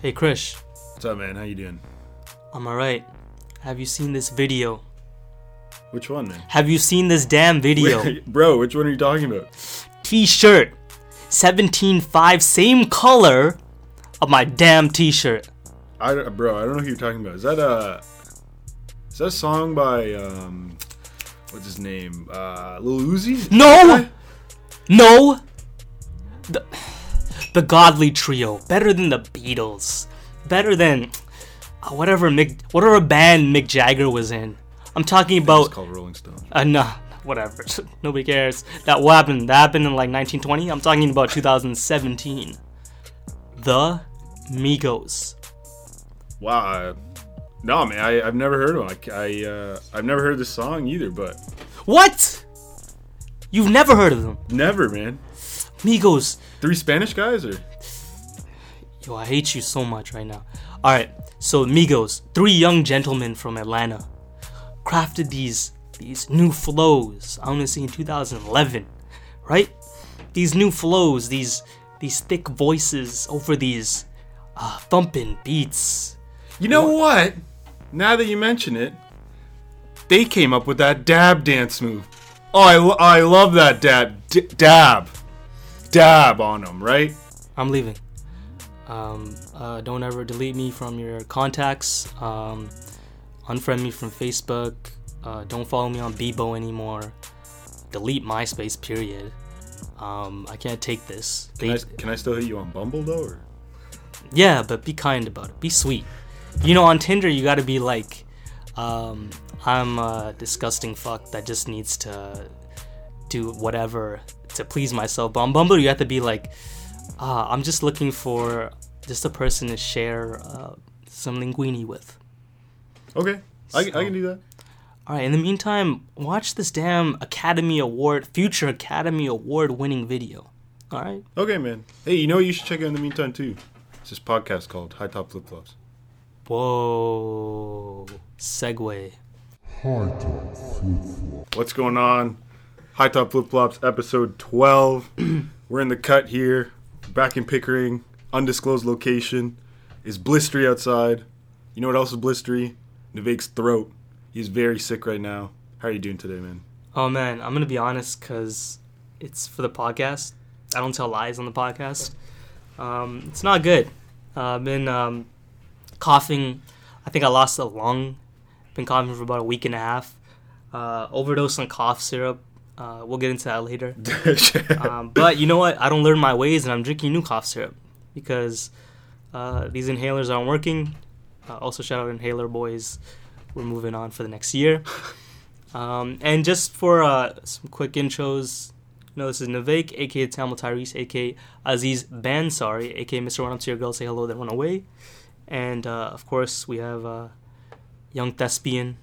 Hey Krish, What's up, man? How you doing? I'm alright. Have you seen this video? Which one, man? Have you seen this damn video? Bro, which one are you talking about? T-shirt. 17.5, same color of my damn t-shirt. I bro, I don't know who you're talking about. Is that a is that a song by um what's his name? Uh Lil Uzi? No! No! The, the Godly Trio. Better than the Beatles. Better than uh, whatever Mick, whatever band Mick Jagger was in. I'm talking about. It's called Rolling Stone. Uh, no, whatever. Nobody cares. That what happened? That happened in like 1920. I'm talking about 2017. The Migos. Wow. No, man, I, I've never heard of him. I, I uh, I've never heard this song either, but What? You've never heard of them? never, man. Migos. Three Spanish guys or Yo, I hate you so much right now. All right, so Migos, three young gentlemen from Atlanta, crafted these these new flows. I want to say in 2011, right? These new flows, these these thick voices over these uh, thumping beats. You know what? Now that you mention it, they came up with that dab dance move. Oh, I, lo- I love that dab. D- dab. Dab on them, right? I'm leaving. Um, uh, don't ever delete me from your contacts. Um, unfriend me from Facebook. Uh, don't follow me on Bebo anymore. Delete MySpace. Period. Um, I can't take this. Can I, can I still hit you on Bumble, though? Or? yeah, but be kind about it. Be sweet. You know, on Tinder, you gotta be like, um, I'm a disgusting fuck that just needs to do whatever to please myself. But on Bumble, you have to be like, ah, I'm just looking for just a person to share uh, some linguini with. Okay, I, I can do that. All right. In the meantime, watch this damn Academy Award, future Academy Award winning video. All right. Okay, man. Hey, you know what you should check out in the meantime, too? It's this podcast called High Top Flip Flops. Whoa. Segue. What's going on? High Top Flip Flops, episode 12. We're in the cut here, back in Pickering, undisclosed location. Is blistery outside. You know what else is blistery? Navek's throat. He's very sick right now. How are you doing today, man? Oh man, I'm gonna be honest because it's for the podcast. I don't tell lies on the podcast. Um, it's not good. Uh, I've been um, coughing. I think I lost a lung. Been coughing for about a week and a half. Uh, overdose on cough syrup. Uh, we'll get into that later. Um, but you know what? I don't learn my ways, and I'm drinking new cough syrup because uh, these inhalers aren't working. Uh, also, shout out Inhaler Boys. We're moving on for the next year. Um, and just for uh, some quick intros, you know, this is Navek, aka Tamil Tyrese, aka Aziz Bansari, aka Mr. Run Up to Your Girl, Say Hello, Then Run Away. And uh, of course, we have uh, Young Thespian.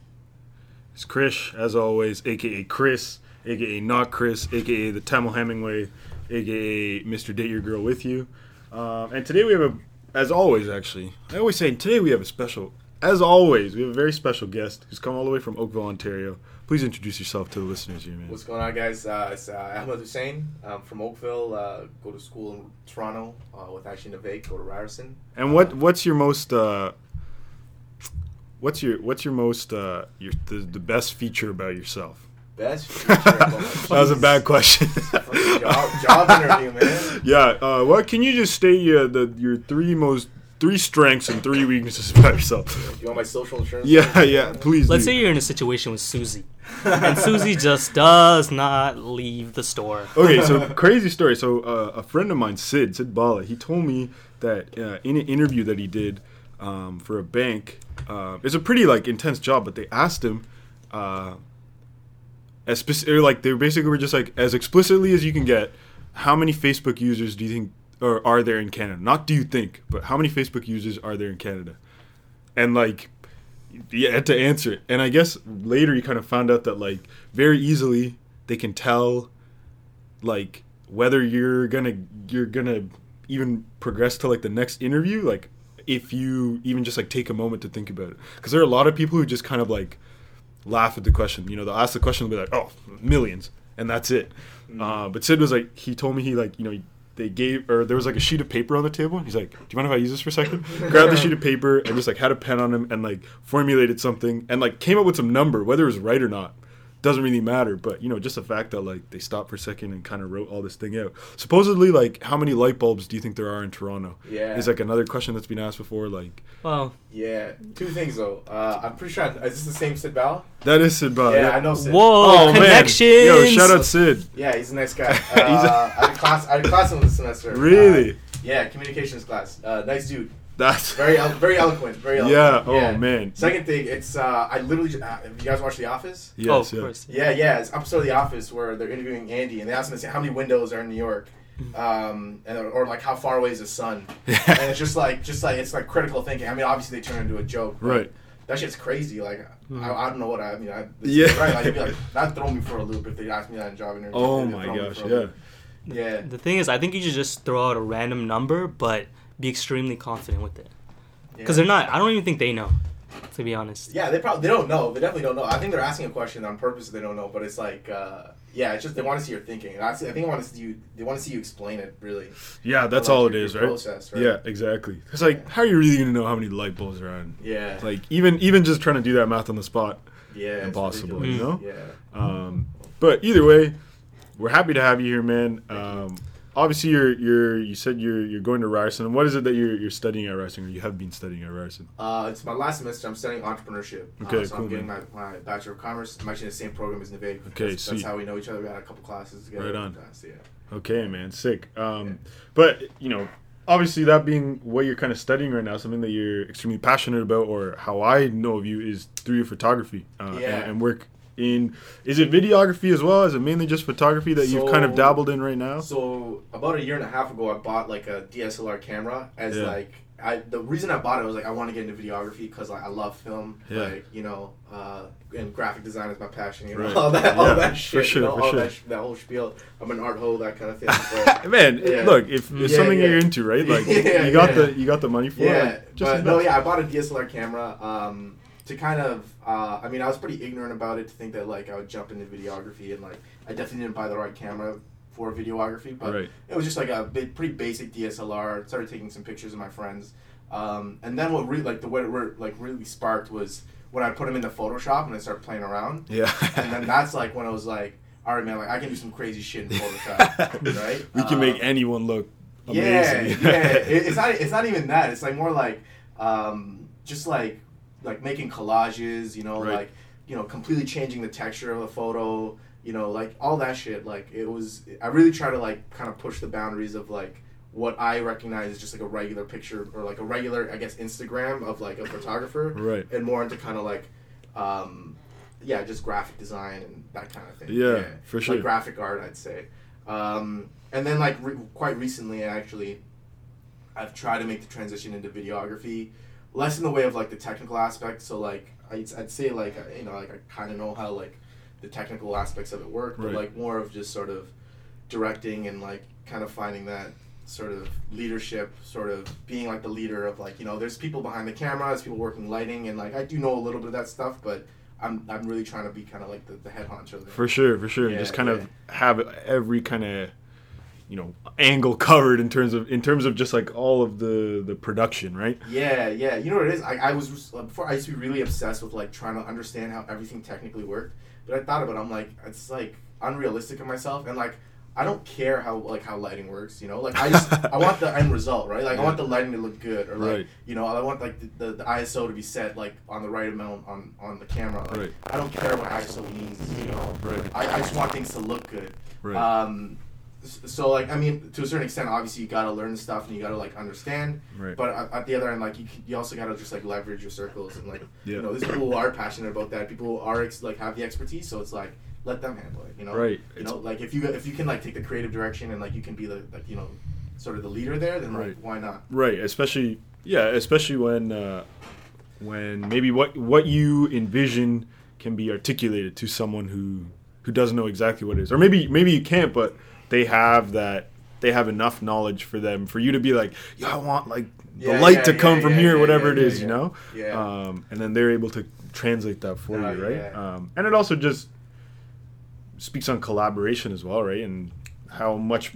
It's Chris, as always, aka Chris, aka not Chris, aka the Tamil Hemingway, aka Mr. Date Your Girl with You. Um, and today we have a, as always, actually, I always say today we have a special, as always, we have a very special guest who's come all the way from Oakville, Ontario. Please introduce yourself to the listeners here, man. What's going on, guys? Uh, it's uh, Ahmed Hussain. I'm from Oakville. Uh, go to school in Toronto uh, with Action Navek. Go to Ryerson. And what what's your most uh, what's your what's your most uh, your the, the best feature about yourself? Best feature that was a bad question. Job, job interview, man. Yeah. Uh, what can you just state uh, the your three most three strengths and three weaknesses about yourself? You want my social insurance? Yeah, number? yeah. Please. Let's do. say you're in a situation with Susie, and Susie just does not leave the store. Okay, so crazy story. So uh, a friend of mine, Sid, Sid Bala, he told me that uh, in an interview that he did um, for a bank, uh, it's a pretty like intense job, but they asked him. As speci- or, like they basically were just like as explicitly as you can get. How many Facebook users do you think or are there in Canada? Not do you think, but how many Facebook users are there in Canada? And like, you had to answer it. And I guess later you kind of found out that like very easily they can tell like whether you're gonna you're gonna even progress to like the next interview like if you even just like take a moment to think about it because there are a lot of people who just kind of like laugh at the question you know they'll ask the question and be like oh millions and that's it uh, but sid was like he told me he like you know they gave or there was like a sheet of paper on the table. He's like, "Do you mind if I use this for a second? Grabbed the sheet of paper and just like had a pen on him and like formulated something and like came up with some number, whether it was right or not doesn't really matter. But you know, just the fact that like they stopped for a second and kind of wrote all this thing out. Supposedly, like how many light bulbs do you think there are in Toronto? Yeah. is like another question that's been asked before. Like Well, Yeah, two things though. Uh, I'm pretty sure. I, is this the same Sid Bal? that is Sid Bal. yeah, I know Sid. whoa, Oh man, connections. yo, shout out Sid. Yeah, he's a nice guy. Uh, I had a class. I had a class with him this semester. Really? Uh, yeah, communications class. Uh, nice dude. That's Very, elo- very eloquent. Very yeah. eloquent. Oh man. Second thing, it's uh, I literally. Just, uh, have you guys watched The Office? Yes. oh, of yeah. course. Yeah, yeah. It's episode of The Office where they're interviewing Andy, and they ask him to say how many windows are in New York, um, and or like how far away is the sun, and it's just like just like it's like critical thinking. I mean, obviously they turn it into a joke, but Right. That shit's crazy. Like I, I don't know what I, I mean. I, Yeah. right. Like, it'd be like that throw me for a loop if they asked me that in job interview. Oh They'd my throw me gosh. for a Yeah. loop. Yeah. The thing is, I think you should just throw out a random number, but be extremely confident with it. Because yeah. they're not. I don't even think they know, to be honest. Yeah, they probably they don't know. They definitely don't know. I think they're asking a question on purpose. They don't know, but it's like, uh, yeah, it's just they want to see your thinking. And I, see- I think they want to see you. They want to see you explain it really. Yeah. That's all it your- is, right? Process, right? Yeah. Exactly. It's like, how are you really gonna know how many light bulbs are on? Yeah. Like even even just trying to do that math on the spot. yeah. impossible, you know? Yeah. Um, but either way, we're happy to have you here, man. Um, obviously, you're you're you said you're you're going to Ryerson. What is it that you're you're studying at Ryerson, or you have been studying at Ryerson? Uh, it's my last semester. I'm studying entrepreneurship. Okay, uh, so cool, I'm getting my, my bachelor of commerce. I'm actually in the same program as Nivek. Okay, that's, sweet. that's how we know each other. We had a couple classes together. Right on. Uh, so, yeah. Okay, man, sick. Um, but you know, obviously, that being what you're kind of studying right now, something that you're extremely passionate about, or how I know of you is through your photography uh, Yeah. and, and work in. Is it videography as well? Is it mainly just photography that you've kind of dabbled in right now? So about a year and a half ago, I bought like a DSLR camera as Yeah. like I. The reason I bought it was like I want to get into videography because like I love film, Yeah. like you know, uh, and graphic design is my passion. You know, Right. all that, all Yeah, that for shit. sure, you know, for all sure. that, sh- that whole spiel. I'm an art hoe, that kind of thing. But, Man, Yeah. look, if it's something you're into, right? Like you got the you got the money for it. yeah, like, just but no, yeah, I bought a DSLR camera um, to kind of. Uh, I mean, I was pretty ignorant about it to think that like I would jump into videography, and like I definitely didn't buy the right camera for videography, but Right. it was just like a bit, pretty basic DSLR. Started taking some pictures of my friends, um, and then what really like the what it re- like really sparked was when I put them into Photoshop and I started playing around, Yeah. and then that's like when I was like, all right, man, like I can do some crazy shit in Photoshop, right? We can make Um, anyone look yeah, yeah. It, it's not. It's not even that. It's like more like, um, just like, like making collages. You know, Right. like, you know, completely changing the texture of a photo. You know, like all that shit. Like it was. I really try to like kind of push the boundaries of like what I recognize as just like a regular picture or like a regular, I guess, Instagram of like a photographer, Right. and more into kind of like, um, yeah, just graphic design and that kind of thing. Yeah, for sure. Like graphic art, I'd say. Um, and then like re- quite recently, actually, I've tried to make the transition into videography, less in the way of like the technical aspect. So like I'd, I'd say like you know like I kind of know how like the technical aspects of it work, but Right. like more of just sort of directing and like kind of finding that sort of leadership, sort of being like the leader of like you know there's people behind the camera, there's people working lighting, and like I do know a little bit of that stuff, but I'm I'm really trying to be kind of like the, the head honcho there. For sure, for sure. Yeah, Just kind of have every kind of you know angle covered in terms of in terms of just like all of the the production, right? Yeah, yeah. You know what it is? I, I was uh, before I used to be really obsessed with like trying to understand how everything technically worked. But I thought about it, I'm like it's like unrealistic of myself and like I don't care how like how lighting works, you know? Like I just I want the end result, right? Like I want the lighting to look good or like Right. you know, I want like the, the, the ISO to be set like on the right amount on on the camera. Like, Right. I don't care what ISO means, you know. Right. I, I just want things to look good. Right. Um so like I mean to a certain extent obviously you got to learn stuff and you got to like understand Right. but at, at the other end, like you, you also gotta just like leverage your circles and like Yeah. you know, there's people who are passionate about that. People who are ex- like have the expertise. So it's like let them handle it. You know, Right. You It's- know, like if you if you can like take the creative direction and like you can be the like you know, sort of the leader there, then like Right. why not? Right, especially yeah, especially when uh, when maybe what what you envision can be articulated to someone who who doesn't know exactly what it is, or maybe maybe you can't, but they have that they have enough knowledge for them for you to be like, yeah, I want like the Yeah, light yeah, to yeah, come from yeah, here, yeah, whatever it yeah, you know. Yeah. Um, and then they're able to translate that for Oh, you, right? Um, and it also just speaks on collaboration as well, right? And how much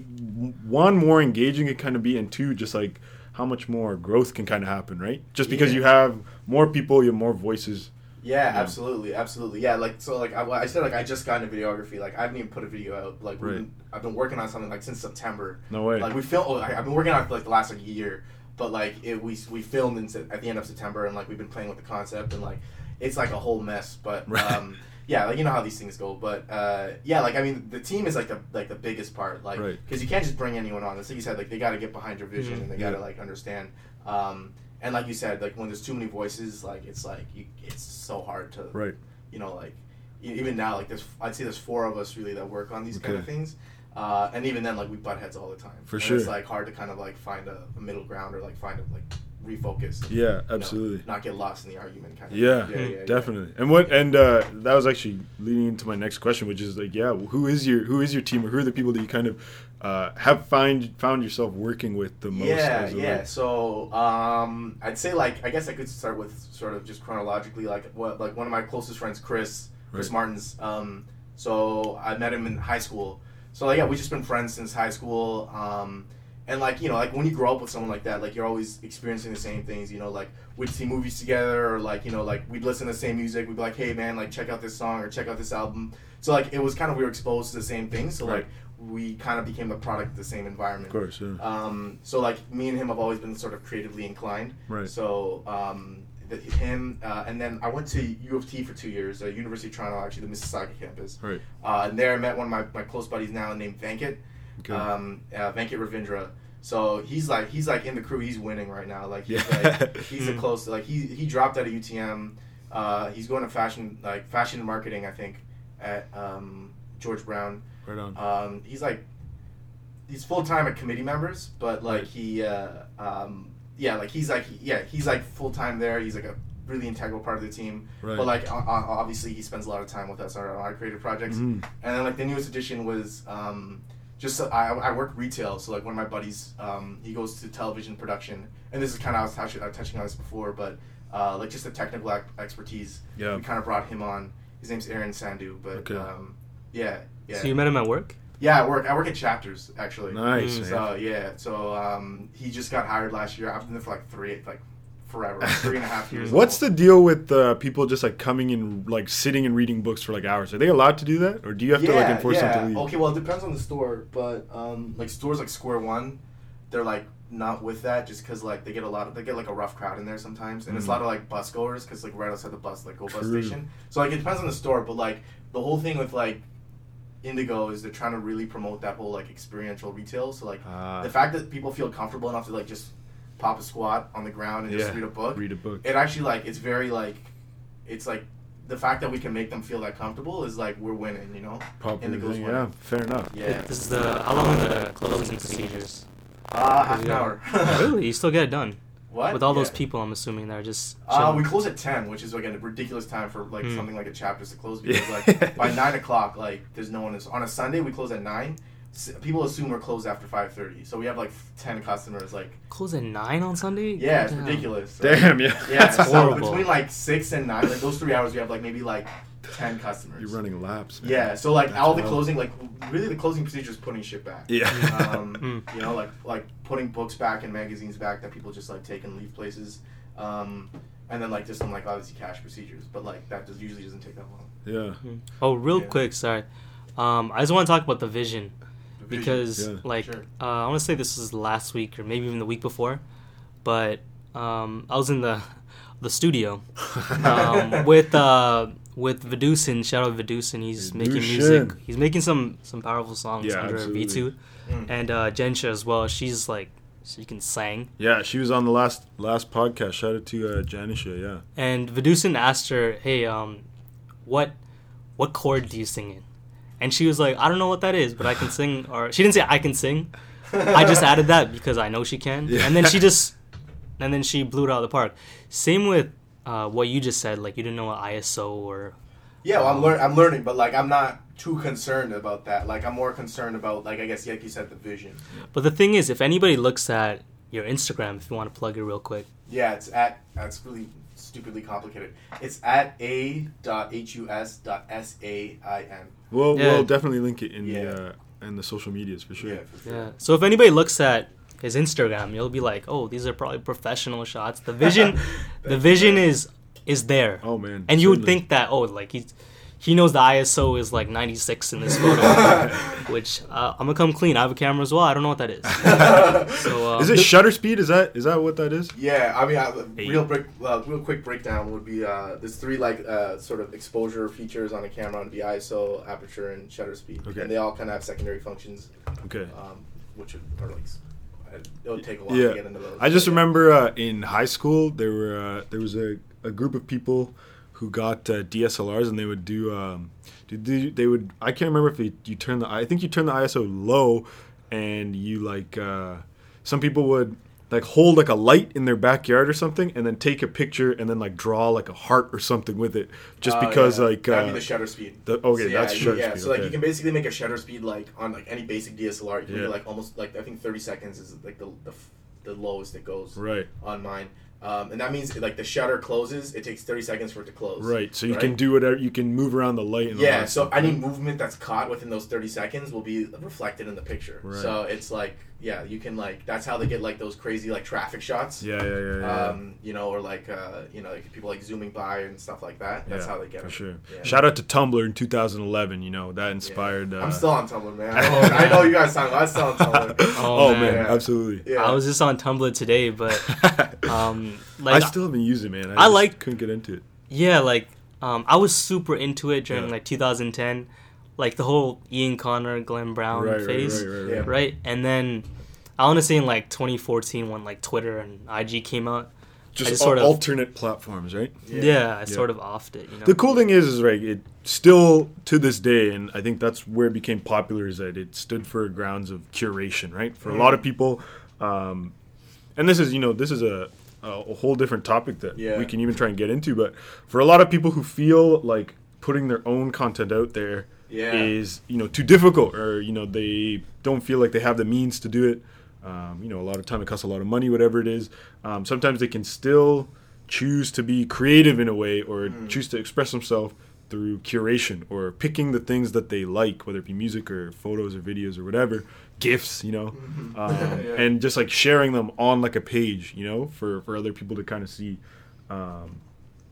one more engaging it kind of be, and two, just like how much more growth can kind of happen, right? Just because you have more people, you have more voices. Yeah, Yeah. absolutely, absolutely. Yeah, like so, like I, I said, like I just got into videography. Like I haven't even put a video out. Like Right. I've been working on something like since September. No way. Like we filmed. oh, I've been working on it for like the last like year, but like it, we we filmed in, at the end of September, and like we've been playing with the concept, and like it's like a whole mess. But Right. um, yeah, like you know how these things go. But uh, yeah, like I mean, the team is like the like the biggest part, like Right. because you can't just bring anyone on. It's like you said, like they got to get behind your vision, Mhm. and they got to Yeah. like understand. Um, and like you said, like when there's too many voices, like it's like you, it's so hard to right. you know, like even now, like there's I'd say there's four of us really that work on these kind of things, uh, and even then, like we butt heads all the time. For And sure. it's like hard to kind of like find a, a middle ground or like find a like refocus. and, Yeah, you know, absolutely. not get lost in the argument kind of. Yeah, yeah, yeah, yeah. definitely. And what and uh, that was actually leading into my next question, which is like, yeah, who is your who is your team, or who are the people that you kind of uh, have find found yourself working with the most? Yeah, yeah. So um, I'd say like I guess I could start with sort of just chronologically like what like one of my closest friends, Chris, Chris Right. Martins. Um, so I met him in high school. So like, yeah, we've just been friends since high school. Um, and like you know, like when you grow up with someone like that, like you're always experiencing the same things. You know, like we'd see movies together, or like you know, like we'd listen to the same music. We'd be like, hey man, like check out this song or check out this album. So like it was kind of we were exposed to the same things. So Right. like we kind of became the product of the same environment. Of course, yeah. Um, so like me and him have always been sort of creatively inclined. Right. So um, the, him uh, and then I went to U of T for two years, uh, University of Toronto, actually the Mississauga campus. Right. Uh, and there I met one of my, my close buddies now named Venkat, Okay. um, uh, Venkat Ravindra. So he's like he's like in the crew. He's winning right now. Like he's Yeah. like he's a close. Like he he dropped out of UTM. Uh, he's going to fashion like fashion and marketing. I think at um, George Brown. Right on. Um, he's like he's full time at committee members, but like he uh, um, yeah, like he's like yeah, he's like full time there. He's like a really integral part of the team. right. But like o- obviously he spends a lot of time with us on our, creative projects. Mhm. And then like the newest addition was um, just so I, I work retail, so like one of my buddies um, he goes to television production, and this is kind of I was touching, I was touching on this before, but uh, like just the technical ac- expertise. Yeah. We kind of brought him on. His name's Aaron Sandu, but Okay. um, yeah, yeah. So you met him at work? Yeah, I work. I work at Chapters actually. Nice. Mm. man. So yeah, so um, he just got hired last year. I've been there for like three, like forever, three and a half years. What's the deal with uh, people just like coming and like sitting and reading books for like hours? Are they allowed to do that, or do you have to like enforce them to leave? Okay, well it depends on the store, but um, like stores like Square One, they're like not with that just because like they get a lot of they get like a rough crowd in there sometimes, and it's a Mm. lot of like bus goers because like right outside the bus like go bus station. So like it depends on the store, but like the whole thing with like Indigo is they're trying to really promote that whole like experiential retail. So like Ah, the fact that people feel comfortable enough to like just pop a squat on the ground and just read a book read a book. it actually like it's very like it's like the fact that we can make them feel that comfortable is like we're winning you know Popular Indigo's thing, one. yeah, fair enough. yeah This is the how long are the closing procedures? uh half an Yeah. hour really? You still get it done what with all those people? I'm assuming they're just. uh, we close at 10 which is like a ridiculous time for like Hmm. something like a chapters to close because Yeah. like by 9 o'clock like there's no one is on a sunday we close at 9 S- people assume we're closed after 5.30 so we have like 10 customers like Close at nine on Sunday. yeah it's Damn. ridiculous Damn, yeah. yeah That's so horrible. between like 6 and 9 like those three hours we have like maybe like 10 customers You're running laps. man. Yeah, so like That's all the wild. closing, like really the closing procedure is putting shit back. Yeah. Um, Mm. you know, like like putting books back and magazines back that people just like take and leave places. Um, and then like just some like obviously cash procedures, but like that just usually doesn't take that long. yeah. Oh, real Yeah. quick, sorry. Um, I just want to talk about the vision The vision. because, Yeah. like, Sure. uh, I want to say this was last week or maybe even the week before, but um, I was in the the studio um, with uh, with Vidusin. Shout out Vidusin. He's making music. He's making some some powerful songs Yeah, under. V two, Mm. and uh, Jensha as well. She's like she can sing. Yeah, she was on the last last podcast. Shout out to uh, Janisha. Yeah. And Vidusin asked her, "Hey, um, what what chord do you sing in?" And she was like, "I don't know what that is, but I can sing." Or she didn't say I can sing. I just added that because I know she can. Yeah. And then she just, and then she blew it out of the park. Same with uh, what you just said. Like you didn't know what ISO or Yeah, well, I'm learning. I'm learning, but like I'm not too concerned about that. Like I'm more concerned about like I guess like you said the vision. But the thing is, if anybody looks at your Instagram, if you want to plug it real quick, Yeah, it's at that's really stupidly complicated. It's at a dot h u s dot s a i n. We'll Yeah. we'll definitely link it in Yeah. the uh, and the social medias for sure. Yeah, for sure. Yeah. So if anybody looks at his Instagram, you'll be like, "Oh, these are probably professional shots." The vision, the vision right. is is there, Oh man. and you would think that oh, like he's he knows the ISO is like 96 in this photo, which uh, I'm gonna come clean. I have a camera as well. I don't know what that is. So um, Is it shutter speed? Is that is that what that is? Yeah, I mean, uh, Hey. real break, uh, real quick breakdown would be uh, there's three like uh, sort of exposure features on a camera on the ISO, aperture, and shutter speed, Okay. and they all kind of have secondary functions, Okay. um, which are like s- I- it'll take a while Yeah. to get into those. I just remember uh, in high school there were uh, there was a, a group of people who got uh, DSLRs and they would do um, did they, they would I can't remember if you, you turn the I think you turn the ISO low and you like uh, some people would like hold like a light in their backyard or something and then take a picture and then like draw like a heart or something with it just Oh, because yeah. like uh, be the shutter speed. the- okay So, yeah, that's shutter yeah, speed so like you can basically make a shutter speed like on like any basic DSLR. You can Yeah. do like almost like I think 30 seconds is like the the, the lowest it goes right on mine, um, and that means like the shutter closes. It takes 30 seconds for it to close. right so you right? can do whatever you can move around the light Yeah, so any movement that's caught within those 30 seconds will be reflected in the picture. Right. So it's like, yeah, you can like, that's how they get like those crazy like traffic shots. yeah yeah yeah, yeah. Um, you know, or like, uh, you know, like people like zooming by and stuff like that. That's Yeah, how they get for them. sure. Yeah. Shout out to Tumblr in 2011. You know that Yeah. inspired. Uh, I'm still on Tumblr, man. I know, I know you guys talking about. I'm still on Tumblr. Oh, oh, man. man, Yeah. absolutely. Yeah. I was just on Tumblr today, but um, like I still haven't used it, man. I, I like- couldn't get into it. yeah, like um, I was super into it during Yeah. like 2010, like the whole Ian Connor, Glenn Brown right, right, phase. right, right, Yeah. right. right? And then I want to say in like 2014 when like Twitter and IG came out. Just, just al- sort of- alternate platforms, right? Yeah, I sort of offed it. You know. The cool thing is, is right. It still to this day, and I think that's where it became popular. Is that it stood for grounds of curation, right? For a lot of people, um, and this is you know this is a a, a whole different topic that Yeah. we can even try and get into. But for a lot of people who feel like putting their own content out there Yeah. is you know too difficult, or you know they don't feel like they have the means to do it. Um, you know, a lot of time it costs a lot of money, whatever it is. Um, sometimes they can still choose to be creative in a way, or Mm. choose to express themselves through curation or picking the things that they like, whether it be music or photos or videos or whatever, gifts, you know, um, Yeah. and just like sharing them on like a page, you know, for for other people to kind of see. Um,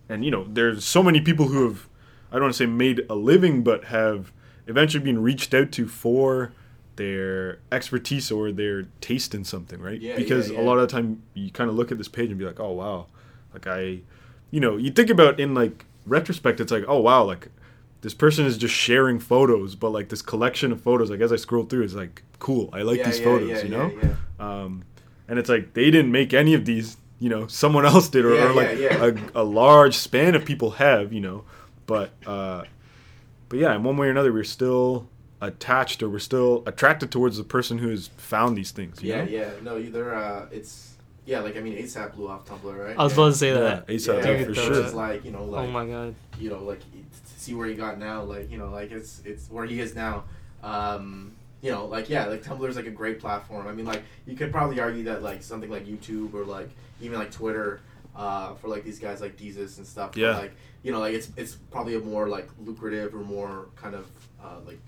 and you know, there's so many people who have, I don't want to say made a living, but have eventually been reached out to for their expertise or their taste in something, right? Yeah, because yeah, a lot of the time you kind of look at this page and be like, oh wow, like I, you know, you think about in like retrospect, it's like, oh wow, like this person is just sharing photos, but like this collection of photos, like as I scroll through, is like cool. I like Yeah, these yeah, photos, yeah, you yeah, know. yeah. Um, and it's like they didn't make any of these, you know, someone else did, or, Yeah, or like yeah, yeah. A, a large span of people have, you know. But uh, but yeah, in one way or another, we're still attached or we're still attracted towards the person who has found these things. You Yeah, know? yeah. No, either uh, it's yeah, like I mean, ASAP blew off Tumblr, right? I was about to say Yeah, that. ASAP, yeah, yeah, for sure. It's like you know, like oh my god. you know, like to see where he got now, like you know, like it's it's where he is now. Um, you know, like yeah, like Tumblr is like a great platform. I mean, like you could probably argue that like something like YouTube or like even like Twitter uh, for like these guys like Desus and stuff. but, like you know, like it's it's probably a more like lucrative or more kind of uh, like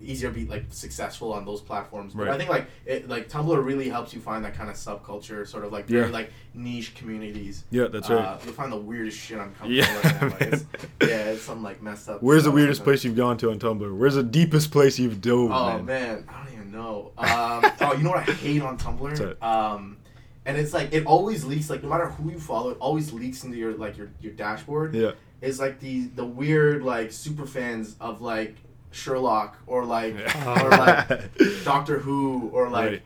easier to be like successful on those platforms. But Right. I think like it like Tumblr really helps you find that kind of subculture, sort of like very Yeah. like niche communities. Yeah, that's Uh, right. you'll find the weirdest shit on Tumblr Yeah, right now. Like, it's, yeah, it's some like messed up. Where's the weirdest place you've gone to on Tumblr? Where's the deepest place you've dove? Oh man? man. I don't even know. Um, oh, you know what I hate on Tumblr? Um, and it's like it always leaks. Like no matter who you follow, it always leaks into your like your, your dashboard. Yeah. Is like the the weird like super fans of like Sherlock or like or like Doctor Who or like Right.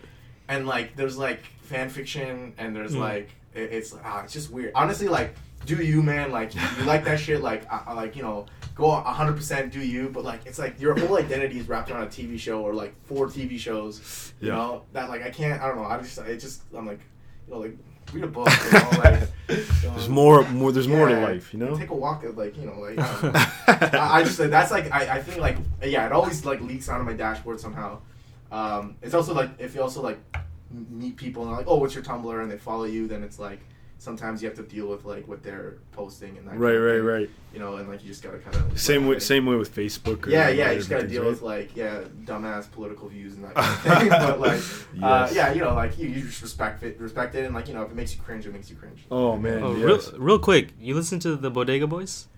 and like there's like fan fiction and there's Hmm. like it, it's ah, it's just weird. Honestly, like do you man like you like that shit like uh, like you know go hundred percent do you but like it's like your whole identity is wrapped around a TV show or like four TV shows you Yeah. know that like I can't I don't know I just it just I'm like you know like read a book you know like know, There's more, more. There's more to life, you know. take a walk at like you know like I, don't. I I just that's like I, I think like yeah it always like leaks out of my dashboard somehow. Um, it's also like if you also like meet people and they're like oh what's your Tumblr and they follow you then it's like sometimes you have to deal with like what they're posting and that. Right, kind of right, thing, right. You know, and like you just gotta kind of Same way, same way with Facebook. Or Yeah, yeah, you just gotta deal right? with like yeah, dumbass political views and that kind of thing. but like, uh, yeah, you know, like you, you just respect it, respect it, and like you know, if it makes you cringe, it makes you cringe. Oh man, Oh, yes. real, real quick, you listen to the Bodega Boys?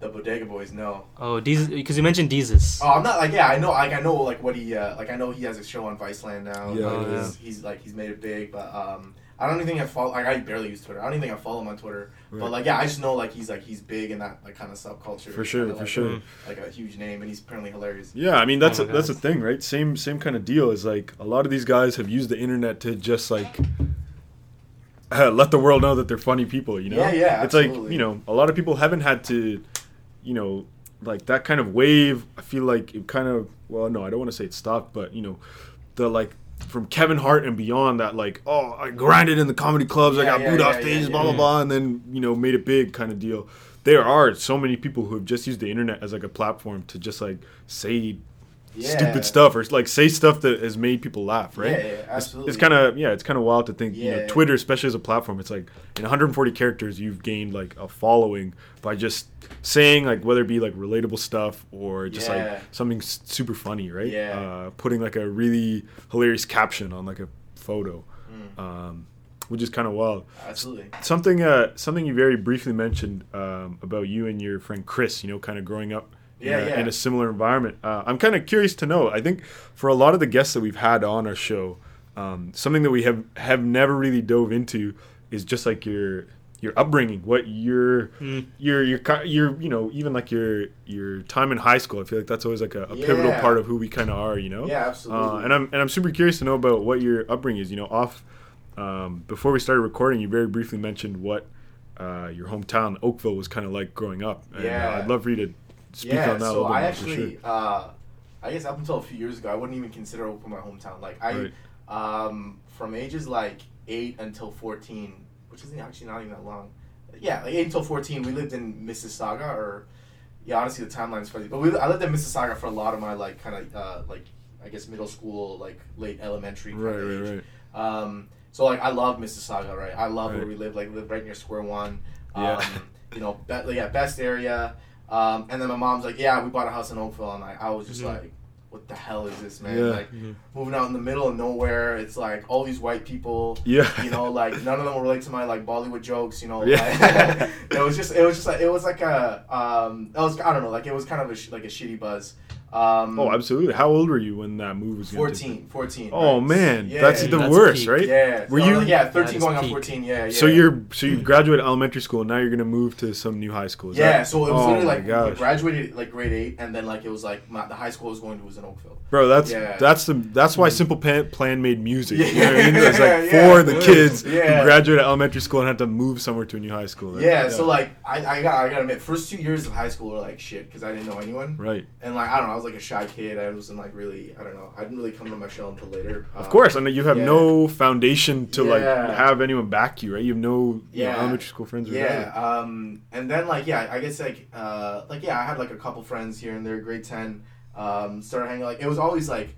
The Bodega Boys, no. Oh, because you mentioned Desus. Oh, I'm not like yeah, I know, like I know, like what he, uh, like I know he has a show on Viceland now. Yeah, like, yeah. He's, he's like he's made it big, but um, I don't even think I follow. Like I barely use Twitter. I don't even think I follow him on Twitter. Right. But like yeah, I just know like he's like he's big in that like kind of subculture. For sure, kinda, for like, sure. Like a huge name, and he's apparently hilarious. Yeah, I mean that's Oh a, that's the thing, right? Same same kind of deal. Is like a lot of these guys have used the internet to just like let the world know that they're funny people. You know? Yeah, yeah, It's like you know a lot of people haven't had to, you know, like that kind of wave. I feel like it kind of well, no, I don't want to say it stopped, but you know, the like from Kevin Hart and beyond that like oh I grinded in the comedy clubs I got yeah, booed yeah, off yeah, stage yeah, blah blah yeah. blah and then you know made it big kind of deal there are so many people who have just used the internet as like a platform to just like say Yeah. stupid stuff or like say stuff that has made people laugh, right? Yeah, yeah, It's- absolutely. It's, kind of yeah, it's kind of wild to think. You know, Yeah. Twitter, especially as a platform, it's like in 140 characters, you've gained like a following by just saying like whether it be like relatable stuff or just Yeah. like something s- super funny, right? Yeah. Uh, putting like a really hilarious caption on like a photo, Mm. um, which is kind of wild. Absolutely. Something uh, something you very briefly mentioned um, about you and your friend Chris, you know, kind of growing up Yeah, in, a, yeah. in a similar environment. Uh, I'm kind of curious to know. I think for a lot of the guests that we've had on our show, um, something that we have have never really dove into is just like your your upbringing, what your Mm. your your your you know even like your your time in high school. I feel like that's always like a, a pivotal part of who we kind of are, you know. Yeah, absolutely. Uh, and I'm and I'm super curious to know about what your upbringing is. You know, off um, before we started recording, you very briefly mentioned what uh, your hometown Oakville was kind of like growing up. And, uh, Yeah. I'd love for you to speak yeah, on that. so I actually, sure. uh, I guess up until a few years ago, I wouldn't even consider Oakville my hometown. Like I, Right. um, from ages like eight until fourteen, which isn't actually not even that long. Yeah, like eight until fourteen, we lived in Mississauga, or yeah, honestly, the timeline's fuzzy. But we, I lived in Mississauga for a lot of my like kind of uh, like I guess middle school, like late elementary kind Right, of right, age. right. Um, so like I love Mississauga, right? I love where we live. Like live right near Square One. Um, Yeah. you know, be- yeah, best area. Um, and then my mom's like, yeah, we bought a house in Oakville, and I, I was just Mhm. like, what the hell is this, man? Yeah. Like Mhm. moving out in the middle of nowhere. It's like all these white people. Yeah. You know, like none of them relate to my like Bollywood jokes. You know, Yeah. like, it was just, it was just like, it was like a, um, it was, I don't know, like it was kind of a sh- like a shitty buzz. Um, oh, absolutely. How old were you when that move was? gonna take 14, 14. Oh right? man, Yeah, that's yeah, the that's worst, peak. right? Yeah. Were you- like, yeah, 13 is going on peak. 14. Yeah, yeah. So you're so you graduated elementary school. And now you're gonna move to some new high school. Is yeah, that- so it was oh literally like gosh. Graduated like grade eight, and then like it was like my, the high school I was going to was in Oakville. Bro, that's Yeah. that's the that's why Simple Plan, Plan made music. Yeah, you know what I mean? It's like yeah, for the kids Yeah. who graduated elementary school and had to move somewhere to a new high school. right? Yeah, so like I, I got I gotta admit, first two years of high school were like shit because I didn't know anyone, right, and like I don't know, I was like a shy kid. I wasn't like really I don't know, I didn't really come to my shell until later. of Um, course. And you have yeah. no foundation to like have anyone back you, right? You have no you know, Yeah. elementary school friends. Or Yeah, whatever. um, and then like yeah, I guess like uh, like yeah, I had like a couple friends here and there. Grade ten, um, started hanging like it was always like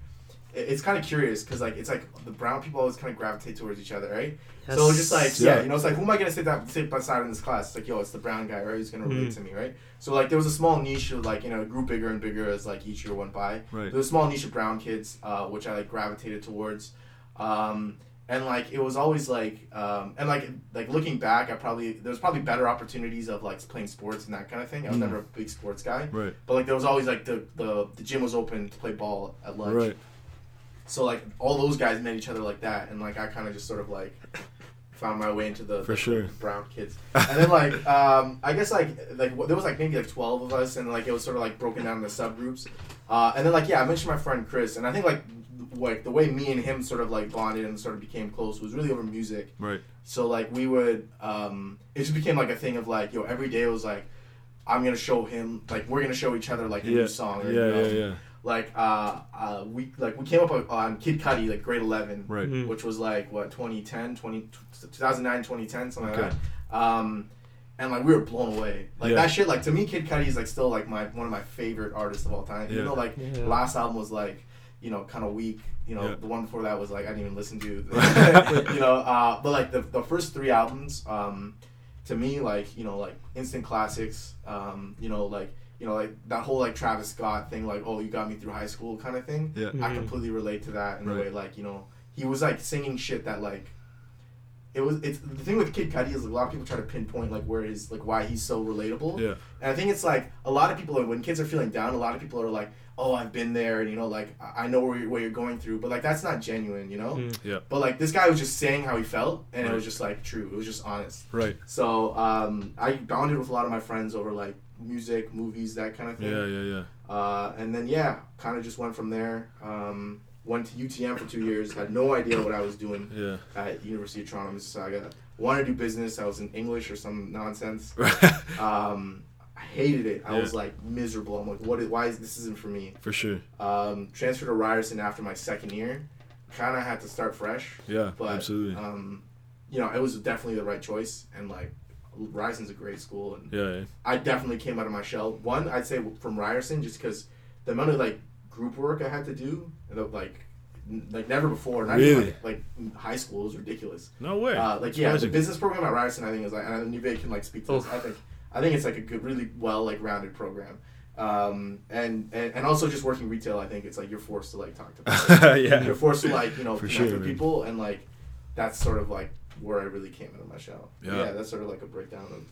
it- it's kind of curious because like it's like the brown people always kind of gravitate towards each other, right? So it's just like yeah. Yeah. you know, it's like who am I gonna sit down sit beside in this class? It's like yo, it's the brown guy, right? Who's gonna relate Mm. to me, right? So like there was a small niche of like you know it grew bigger and bigger as like each year went by. Right. There was a small niche of brown kids, uh, which I like gravitated towards, um, and like it was always like um, and like like looking back, I probably there was probably better opportunities of like playing sports and that kind of thing. I was Mm. never a big sports guy, Right, but like there was always like the the, the gym was open to play ball at lunch. right. So like all those guys met each other like that, and like I kind of just sort of like found my way into the, For the- sure. brown kids, and then like um, I guess like like there was like maybe like twelve of us, and like it was sort of like broken down into subgroups, uh, and then like yeah, I mentioned my friend Chris, and I think like like the way me and him sort of like bonded and sort of became close was really over music. Right. So like we would, um, it just became like a thing of like yo every day it was like. I'm gonna show him like we're gonna show each other like a Yeah. new song. Or, Yeah, you know, yeah, yeah. Like uh, uh we like we came up on Kid Cudi like grade 11 Right. Mhm. which was like what 2010 20 2009 2010 something Okay. like that um and like we were blown away like Yeah. that shit like to me Kid Cudi is like still like my one of my favorite artists of all time even Yeah. though like Yeah. last album was like you know, kind of weak. You know, Yeah. the one before that was like I didn't even listen to. you know, uh, but like the the first three albums, um, to me, like you know, like instant classics. Um, you know, like you know, like that whole like Travis Scott thing, like oh, you got me through high school kind of thing. Yeah. I Mhm. completely relate to that in the way like you know he was like singing shit that like it was it's the thing with Kid Cudi is like, a lot of people try to pinpoint like where his like why he's so relatable. Yeah. And I think it's like a lot of people when kids are feeling down, a lot of people are like, "Oh, I've been there," and you know, like I I know where you're, what you're going through, but like that's not genuine, you know. Mm. Yeah. But like this guy was just saying how he felt, and it was just like true. It was just honest. Right. So um, I bonded with a lot of my friends over like music, movies, that kind of thing. Yeah. Yeah. Yeah. Uh, and then yeah, kind of just went from there. Um, went to UTM for two years. Had no idea what I was doing Yeah. at University of Toronto, Mississauga. Wanted to do business. I was in English or some nonsense. Um, I hated it. I Yeah. was like miserable. I'm like, what? Is, why is this isn't for me? For sure. Um, transferred to Ryerson after my second year. Kind of had to start fresh, Yeah. but absolutely. um, you know, it was definitely the right choice. And like, Ryerson's a great school, and yeah. yeah. I definitely came out of my shell. One, I'd say from Ryerson, just because the amount of like group work I had to do, and the, like, n- like never before. Not even Really? like, like high school was ridiculous. No way. Uh, like yeah, the business program at Ryerson, I think is like, and Nuve can like speak to this. Oof. I think I think it's like a good, really well like rounded program. Um, and, and and also just working retail, I think it's like you're forced to like talk to people. yeah. You're forced to like you know For connect sure, with man. people, and like that's sort of like where I really came into my shell. Yeah. yeah that's sort of like a breakdown of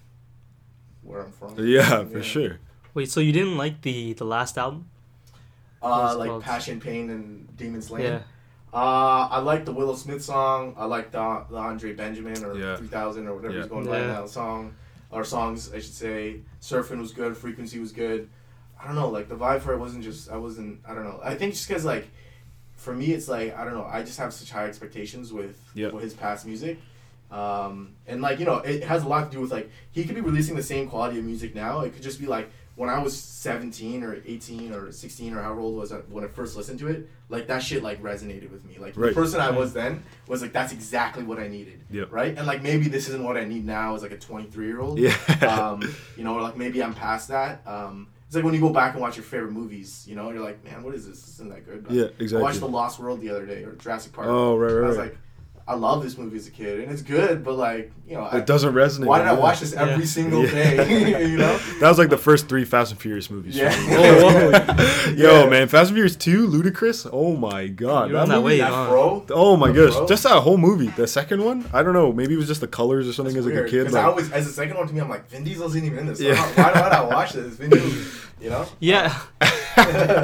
where I'm from. Yeah, for Yeah. sure. Wait, so you didn't like the the last album? Uh, like called? Passion, Pain, and Demon Slayin'. Yeah. Uh, I like the Willow Smith song. I like the, the Andre Benjamin or Yeah. 3000 or whatever Yeah. he's going by Yeah. now song. Or songs, I should say. Surfing was good. Frequency was good. I don't know, like the vibe for it wasn't just, I wasn't, I don't know. I think just because, like, for me, it's like, I don't know, I just have such high expectations with, Yeah. with his past music. Um, and like, you know, it has a lot to do with, like, he could be releasing the same quality of music now. It could just be like, when I was 17 or 18 or 16 or however old was I, when I first listened to it, like that shit like resonated with me. Like Right. the person I was then was like that's exactly what I needed. Yep. Right? And like maybe this isn't what I need now as like a 23 year old. Yeah. Um, you know, or like maybe I'm past that. Um, it's like when you go back and watch your favorite movies, you know, you're like, man, what is this? This isn't that good. yeah, I exactly. watched The Lost World the other day or Jurassic Park. Oh, right, I right, was right. like, I love this movie as a kid and it's good, but like, you know, I, it doesn't resonate. why did I watch this every Yeah. single Yeah. day? you know? That was like the first three Fast and Furious movies. Yeah. for me. Oh, Yo, Yeah. man, Fast and Furious 2, ludicrous. Oh my god. You're that on that movie- way, That huh? bro. Oh my gosh, bro. just that whole movie. The second one, I don't know. Maybe it was just the colors or something It's as like a kid. kid. 'cause Like, I always, as the second one to me, I'm like, Vin Diesel's isn't even in this. So Yeah. how- why do I not watch this? Vin Diesel, you know? Yeah. I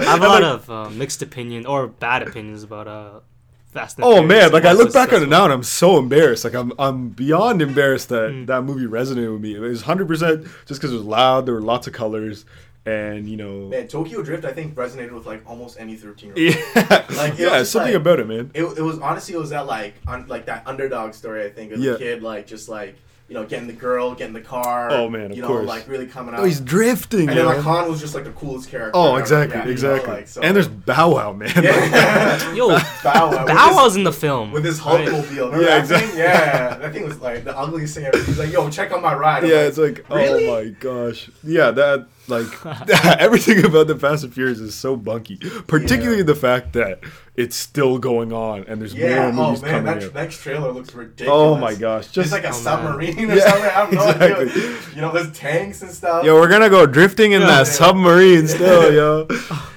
have a lot of uh, mixed opinion or bad opinions about uh, Fast and oh Furious man, like I look back on it now and I'm so embarrassed. Like I'm, I'm beyond embarrassed that Mm. that movie resonated with me. It was 100 percent just because it was loud. There were lots of colors, and you know, Man, Tokyo Drift, I think, resonated with like almost any 13 year old. yeah, Like, it yeah, was something like- about it, man. It, it was honestly, it was that like, un, like that underdog story, I think, of Yeah. a kid, like, just like, you know, getting the girl, getting the car. Oh, man, of You know, course. like really coming out. Oh, he's drifting. and then yo. like Han was just like the coolest character. oh, ever. exactly, Yeah, you know, exactly. like, so- and there's Bow Wow, man. Yeah. Yo, Bow Wow. with Bow his- Wow's in the film. With his right? Hulkmobile. Remember Yeah, that exactly. thing? Yeah. That thing was like the ugliest thing ever. He's like, yo, check out my ride. I'm yeah, like, it's like, oh really? oh my gosh, yeah, that like everything about the Fast and Furious is so bunky. Particularly Yeah. the fact that it's still going on and there's Yeah, more oh movies man, coming that out. next trailer looks ridiculous. Oh my gosh, Just just like a Oh, man. submarine or Yeah, something. I have no idea. exactly. You know, there's tanks and stuff. yo, we're gonna go drifting in Yeah. that submarine still, yo.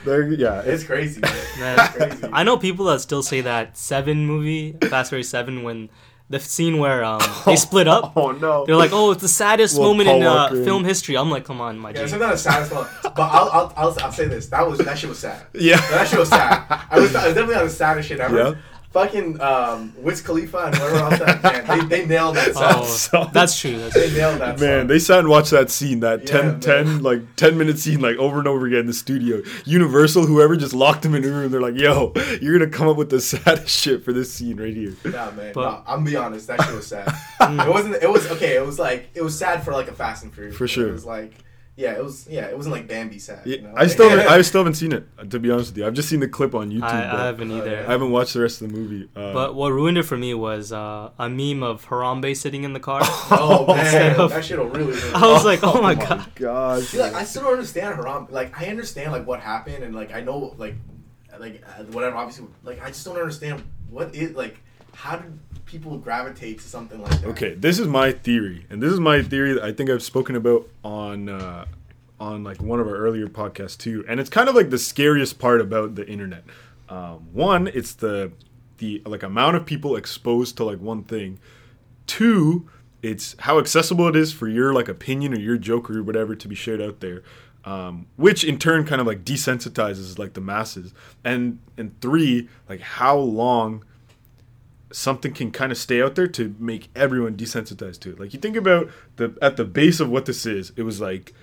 They're, yeah, it's crazy. Man. Man, It's crazy. I know people that still say that Seven movie, Fast Furious Seven, when the scene where um, they split up, Oh no, they're like, "Oh, it's the saddest Well, moment Paul in uh, film history." I'm like, "Come on, my Yeah, G." so not a saddest one, but I'll, I'll, I'll, I'll say this: that was that shit was sad. yeah, That shit was sad. I was, I was definitely on the saddest shit ever. Yeah. Fucking um, Wiz Khalifa and whoever else that man, they, they nailed that sad. Oh, So- that's true. That's They true. nailed that. Man, song. they sat and watched that scene, that Yeah, 10, man. 10, like 10 minute scene, like over and over again in the studio. Universal, whoever just locked them in a room, they're like, yo, you're gonna come up with the saddest shit for this scene right here. Yeah, man. But- no, I'm gonna be honest. That shit was sad. it wasn't. It was okay. It was like it was sad for like a Fast and Furious. For sure. It was like yeah. It was yeah. It wasn't like Bambi sad. Yeah, you know? I still, haven't, I still haven't seen it. uh, To be honest with you, I've just seen the clip on YouTube. I, but I haven't Oh, either. I haven't watched the rest of the movie. Uh, But what ruined it for me was uh, a meme of Harambe sitting in the car. oh man, of- that shit'll really. really I was like, "Oh my god." gosh. See, like I still don't understand Harambe. Like I understand like what happened and like I know like like uh, whatever. Obviously, like I just don't understand what is like. How did people gravitate to something like that? Okay, this is my theory, and this is my theory that I think I've spoken about on uh, on like one of our earlier podcasts too. And it's kind of like the scariest part about the internet. Um, one, it's the the like amount of people exposed to like one thing. Two, it's how accessible it is for your like opinion or your joke or whatever to be shared out there. Um, which in turn kind of like desensitizes like the masses and and three like how long something can kind of stay out there to make everyone desensitized to it. Like you think about the at the base of what this is, it was like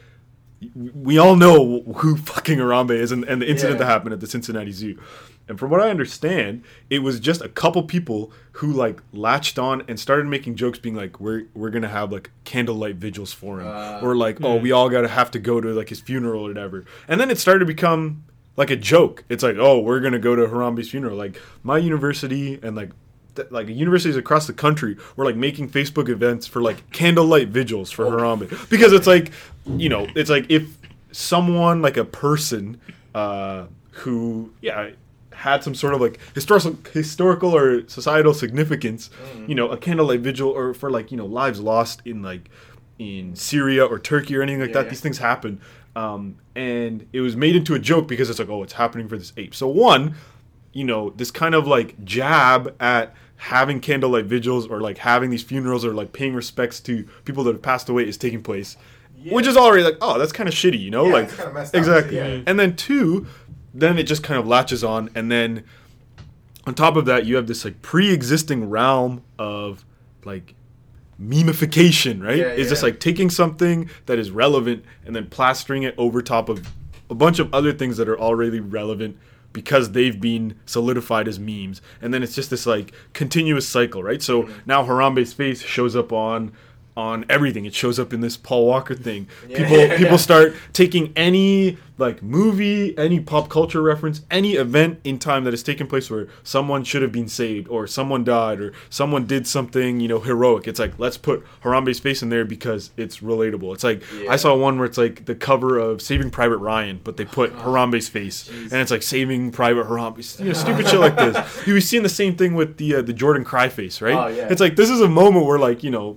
we all know who fucking Harambe is and, and the incident Yeah. that happened at the Cincinnati Zoo. And from what I understand, it was just a couple people who like latched on and started making jokes, being like, "We're we're gonna have like candlelight vigils for him," Uh, or like, "Oh, we all gotta have to go to like his funeral or whatever." And then it started to become like a joke. It's like, "Oh, we're gonna go to Harambe's funeral." Like my university and like th- like universities across the country were like making Facebook events for like candlelight vigils for Oh. Harambe because it's like you know it's like if someone like a person uh, who yeah had some sort of like historical historical or societal significance you know a candlelight vigil or for like you know lives lost in like in Syria or Turkey or anything like Yeah, that yeah. these things happen um, and it was made into a joke because it's like oh it's happening for this ape so one you know this kind of like jab at having candlelight vigils or like having these funerals or like paying respects to people that have passed away is taking place which is already like oh that's kind of shitty you know? Yeah, like it's kinda up, exactly. Yeah. and then two then it just kind of latches on. And then on top of that you have this like pre-existing realm of like memification right? Yeah, it's just like taking something that is relevant and then plastering it over top of a bunch of other things that are already relevant because they've been solidified as memes and then it's just this like continuous cycle right so Mm-hmm. now harambe's face shows up on on everything. It shows up in this paul walker thing. Yeah, people yeah, people yeah. start taking any like movie any pop culture reference any event in time that has taken place where someone should have been saved or someone died or someone did something you know heroic. It's like let's put harambe's face in there because it's relatable. It's like i saw one where it's like the cover of saving private ryan but they put harambe's face and it's like saving private harambe you know stupid shit like this. You were seeing the same thing with the uh, the jordan cry face right? Oh, it's like this is a moment where like you know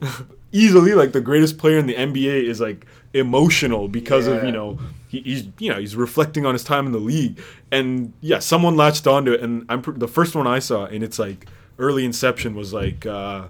easily like the greatest player in the nba is like emotional because of you know he, he's you know he's reflecting on his time in the league. And yeah someone latched onto it. And i'm pr- the first one i saw and it's like early inception was like uh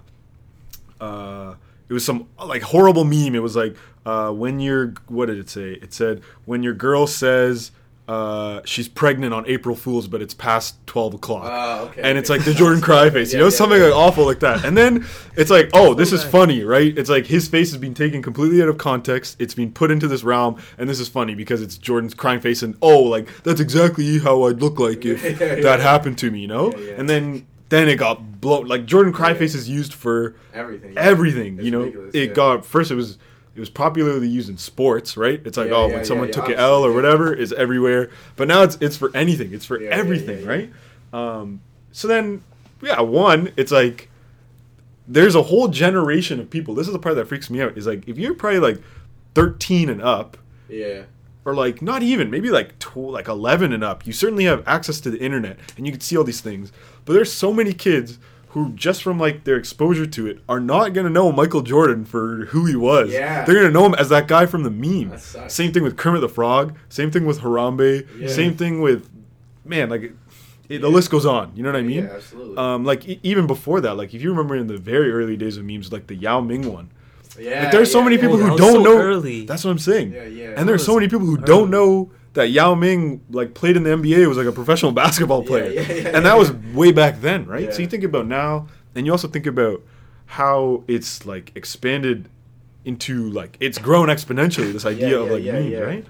uh it was some like horrible meme. It was like uh when your what did it say? It said when your girl says uh she's pregnant on april fools but it's past 12 o'clock Oh, okay, and it's like the jordan cry face you Yeah, know yeah, something yeah. like awful like that and then it's like oh this is bad. funny right it's like his face has been taken completely out of context it's been put into this realm and this is funny because it's jordan's crying face and oh like that's exactly how i'd look like if Yeah, yeah. that happened to me you know Yeah, yeah. and then then it got blown like jordan cry face is used for everything. everything It's you know it yeah. got first it was it was popularly used in sports right? It's like Yeah, oh yeah, when someone took an l or whatever is everywhere. But now it's it's for anything. It's for everything right? Um so then yeah one it's like there's a whole generation of people. This is the part that freaks me out is like if you're probably like 13 and up Yeah. or like not even maybe like tw- like 11 and up you certainly have access to the internet and you can see all these things. But there's so many kids who just from like their exposure to it are not going to know Michael Jordan for who he was Yeah. they're going to know him as that guy from the meme That sucks. same thing with Kermit the Frog same thing with Harambe Yeah. same thing with man like it, the Yeah. list goes on you know what I mean Yeah, absolutely. um like e- even before that like if you remember in the very early days of memes like the Yao Ming one yeah. like there's so many yeah, people yeah. who don't so know. early. That's what I'm saying. Yeah, yeah. And there's so many people who early. don't know that Yao Ming like played in the NBA was like a professional basketball player, yeah, yeah, and that yeah. was way back then, right? Yeah. So you think about now, and you also think about how it's like expanded into like it's grown exponentially. This idea of yeah, like yeah, memes, yeah. right?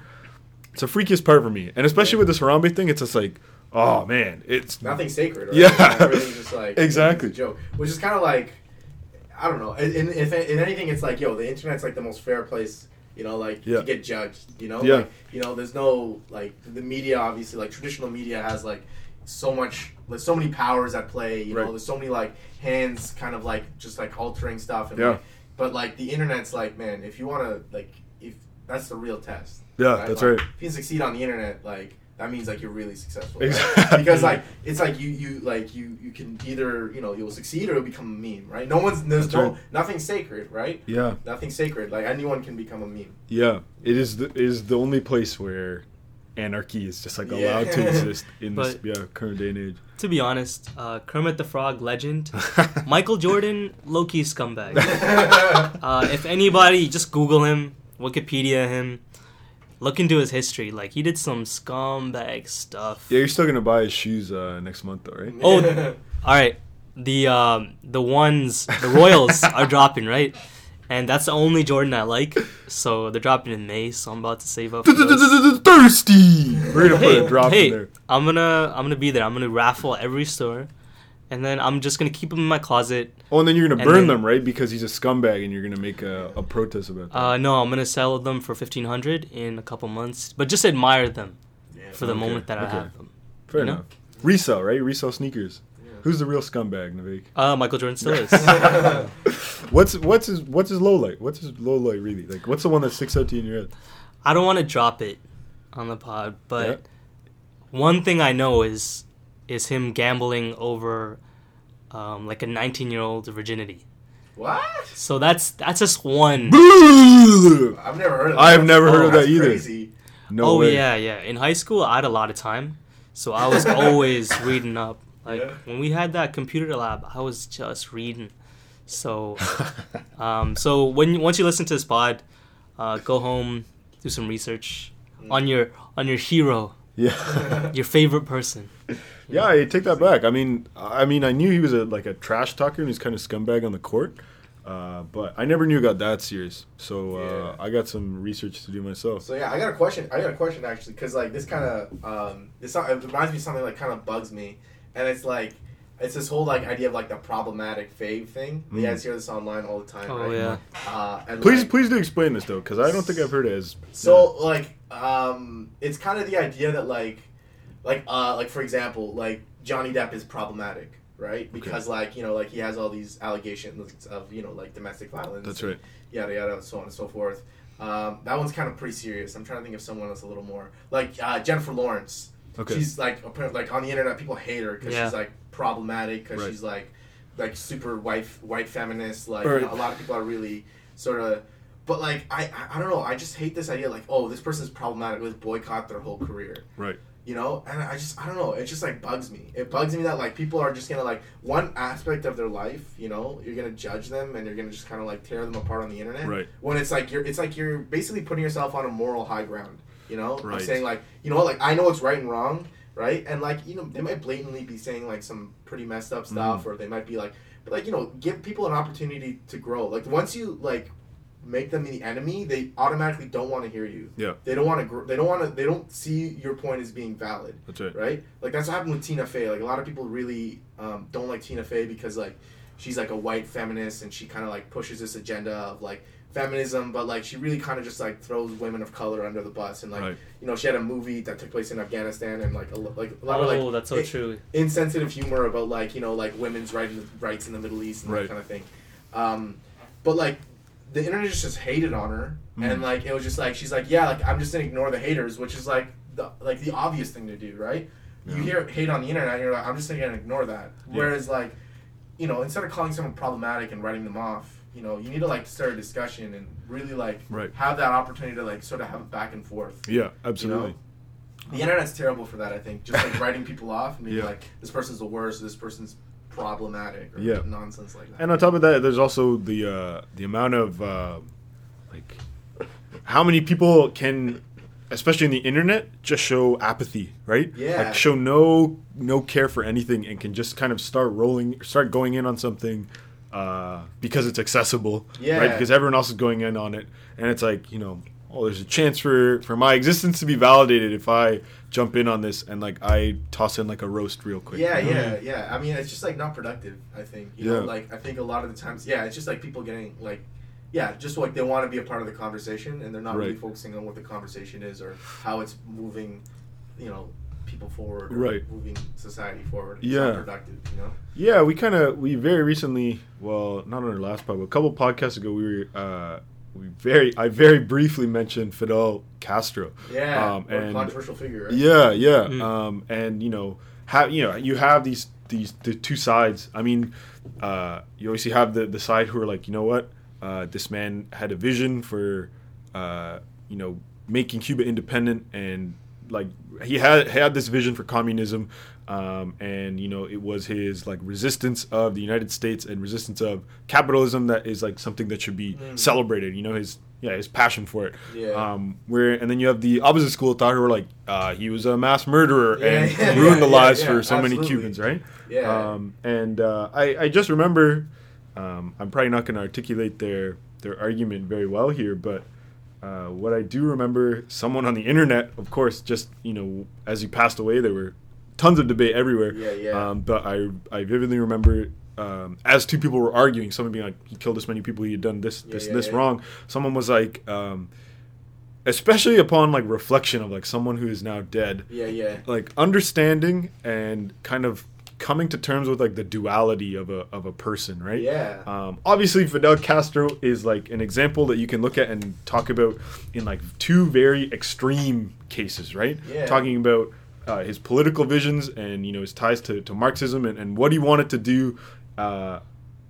It's the freakiest part for me, and especially with this Harambe thing, it's just like, oh man, it's nothing sacred. Right? Yeah. everything's just like Exactly. it's a joke, which is kind of like I don't know. In, if in anything, it's like yo, the internet's like the most fair place. You know, like Yeah. to get judged. You know, Yeah. like you know, there's no like the media. Obviously, like traditional media has like so much, there's so many powers at play. You know, there's so many like hands, kind of like just like altering stuff. And, Yeah. like, but like the internet's like, man, if you want to like, if that's the real test. Yeah, that's Like, right. If you can succeed on the internet, like that means like you're really successful. right? Exactly. because like it's like you you like you you can either you know you'll succeed or you'll become a meme, right? No one's there's That's no right. nothing's sacred, right? Yeah, Nothing sacred. Like anyone can become a meme. yeah. It is the it is the only place where anarchy is just like Yeah. allowed to exist in this But- yeah current day and age. To be honest, uh, Kermit the Frog legend, Michael Jordan, low key scumbag. Uh, if anybody, just Google him, Wikipedia him, look into his history. Like he did some scumbag stuff. Yeah, you're still gonna buy his shoes uh, next month though, right? Oh, All right, the um, the ones, the Royals are dropping right, and that's the only Jordan I like. So they're dropping in May. So I'm about to save up. Thirsty. We're gonna put a drop in there. I'm gonna I'm gonna be there. I'm gonna raffle every store, and then I'm just gonna keep them in my closet. Oh, and then you're gonna burn then- them, right? Because he's a scumbag, and you're gonna make a, a protest about that. Uh, no, I'm gonna sell them for fifteen hundred in a couple months, but just admire them Yeah. for the Okay, moment that I have them. Fair you know? enough. Resell, right? Resell sneakers. Who's the real scumbag, Navik? Uh, Michael Jordan still is. what's what's his what's his low light? What's his low light really? Like, what's the one that sticks out to you in your head? I don't want to drop it on the pod, but Yeah. one thing I know is is him gambling over um, like a 19 year old virginity. What? So that's that's just one. I've never heard of that. I've never heard of That's that either. Crazy. No oh way. yeah, yeah. In high school, I had a lot of time, so I was always reading up. Like Yeah. when we had that computer lab, I was just reading. So, um, so when once you listen to this pod, uh, go home, do some research on your on your hero, yeah. your favorite person. Yeah, I take that back. I mean, I mean, I knew he was a like a trash talker and he's kind of scumbag on the court, uh, but I never knew it got that serious. So uh, Yeah. I got some research to do myself. So yeah, I got a question. I got a question actually, because like this kind of um, this it reminds me of something that kind of bugs me, and it's like it's this whole like idea of like the problematic fave thing. You Mm. guys hear this online all the time, Oh right? yeah. Uh, and Please, like, please do explain this though, because I don't think I've heard it as. So like, um, it's kind of the idea that like, like, uh, like for example, like Johnny Depp is problematic, right? Because like you know, like he has all these allegations of you know like domestic violence. That's right. Yada yada, so on and so forth. Um, that one's kind of pretty serious. I'm trying to think of someone else a little more like uh, Jennifer Lawrence. Okay. She's like like on the internet, people hate her because Yeah. she's like problematic because Right. she's like like super white white feminist. Like Right. a lot of people are really sort of. But like I, I I don't know I just hate this idea like oh this person's problematic let's boycott their whole career Right. You know? And I just I don't know it just like bugs me. It bugs me that like people are just gonna like one aspect of their life you know you're gonna judge them and you're gonna just kind of like tear them apart on the internet. Right. when it's like you're it's like you're basically putting yourself on a moral high ground you know? Right. I'm saying like you know like I know what's right and wrong right? And like you know they might blatantly be saying like some pretty messed up stuff Mm-hmm. or they might be like like you know give people an opportunity to grow. Like once you like make them the enemy they automatically don't want to hear you Yeah. they don't want to gr- they don't want to they don't see your point as being valid That's right. right like that's what happened with tina fey like a lot of people really um, don't like tina fey because like she's like a white feminist and she kind of like pushes this agenda of like feminism but like she really kind of just like throws women of color under the bus and like Right. you know she had a movie that took place in afghanistan and like a, like a lot Oh, of like that's so it- true. insensitive humor about like you know like women's right, rights in the Middle East and Right. that kind of thing. Um, but like the internet just, just hated on her, Mm. and like it was just like she's like yeah like I'm just gonna ignore the haters, which is like the like the obvious thing to do, right? You hear hate on the internet, and you're like I'm just gonna ignore that. Yeah. Whereas like you know instead of calling someone problematic and writing them off. You know, you need to like start a discussion and really like Right. have that opportunity to like sort of have a back and forth. Yeah. Absolutely. The internet's terrible for that, I think. Just like writing people off and being Yeah. like, this person's the worst, this person's problematic, or Yeah. nonsense like that. And on top of that, there's also the uh, the amount of uh, like how many people can, especially in the internet, just show apathy, right? Yeah. Like show no no care for anything and can just kind of start rolling, start going in on something uh, because it's accessible, Yeah. right? Because everyone else is going in on it, and it's like you know. Oh, there's a chance for, for my existence to be validated if I jump in on this and like I toss in like a roast real quick. yeah, you know? yeah, yeah. I mean, it's just like not productive. I think you know, Yeah. like I think a lot of the times, yeah, it's just like people getting like, yeah, just like they want to be a part of the conversation and they're not really focusing on what the conversation is or how it's moving, you know, people forward, or Right. Moving society forward. It's Yeah. productive. You know. Yeah, we kind of we very recently, well, not on our last pod, but a couple podcasts ago, we were uh, we very I very briefly mentioned Fidel Castro. Yeah, Um, what a and- controversial figure. Right? Yeah, yeah. Mm. Um, and you know, have you know, you have these these the two sides. I mean, uh, you obviously have the the side who are like, you know what, uh, this man had a vision for, uh, you know, making Cuba independent, and like he had had this vision for communism. Um, and you know it was his like resistance of the United States and resistance of capitalism that is like something that should be Mm. celebrated. You know his yeah his passion for it. Yeah. Um, where and then you have the opposite school of thought who are like, uh, he was a mass murderer Yeah, and yeah, ruined yeah, the lives for so many. Cubans, right? Yeah. Um, and uh, I, I just remember, um, I'm probably not going to articulate their their argument very well here, but uh, what I do remember, someone on the internet, of course, just you know, as he passed away, there were tons of debate everywhere. Yeah, yeah. Um, but I I vividly remember. Um, as two people were arguing, someone being like, "He killed this many people. He had done this, Yeah, this, yeah, this yeah. wrong." Someone was like, um, especially upon like reflection of like someone who is now dead, yeah, yeah. like understanding and kind of coming to terms with like the duality of a of a person, right? Yeah. Um, obviously, Fidel Castro is like an example that you can look at and talk about in like two very extreme cases, right? Yeah. Talking about uh, his political visions and you know his ties to, to Marxism and, and what he wanted to do uh,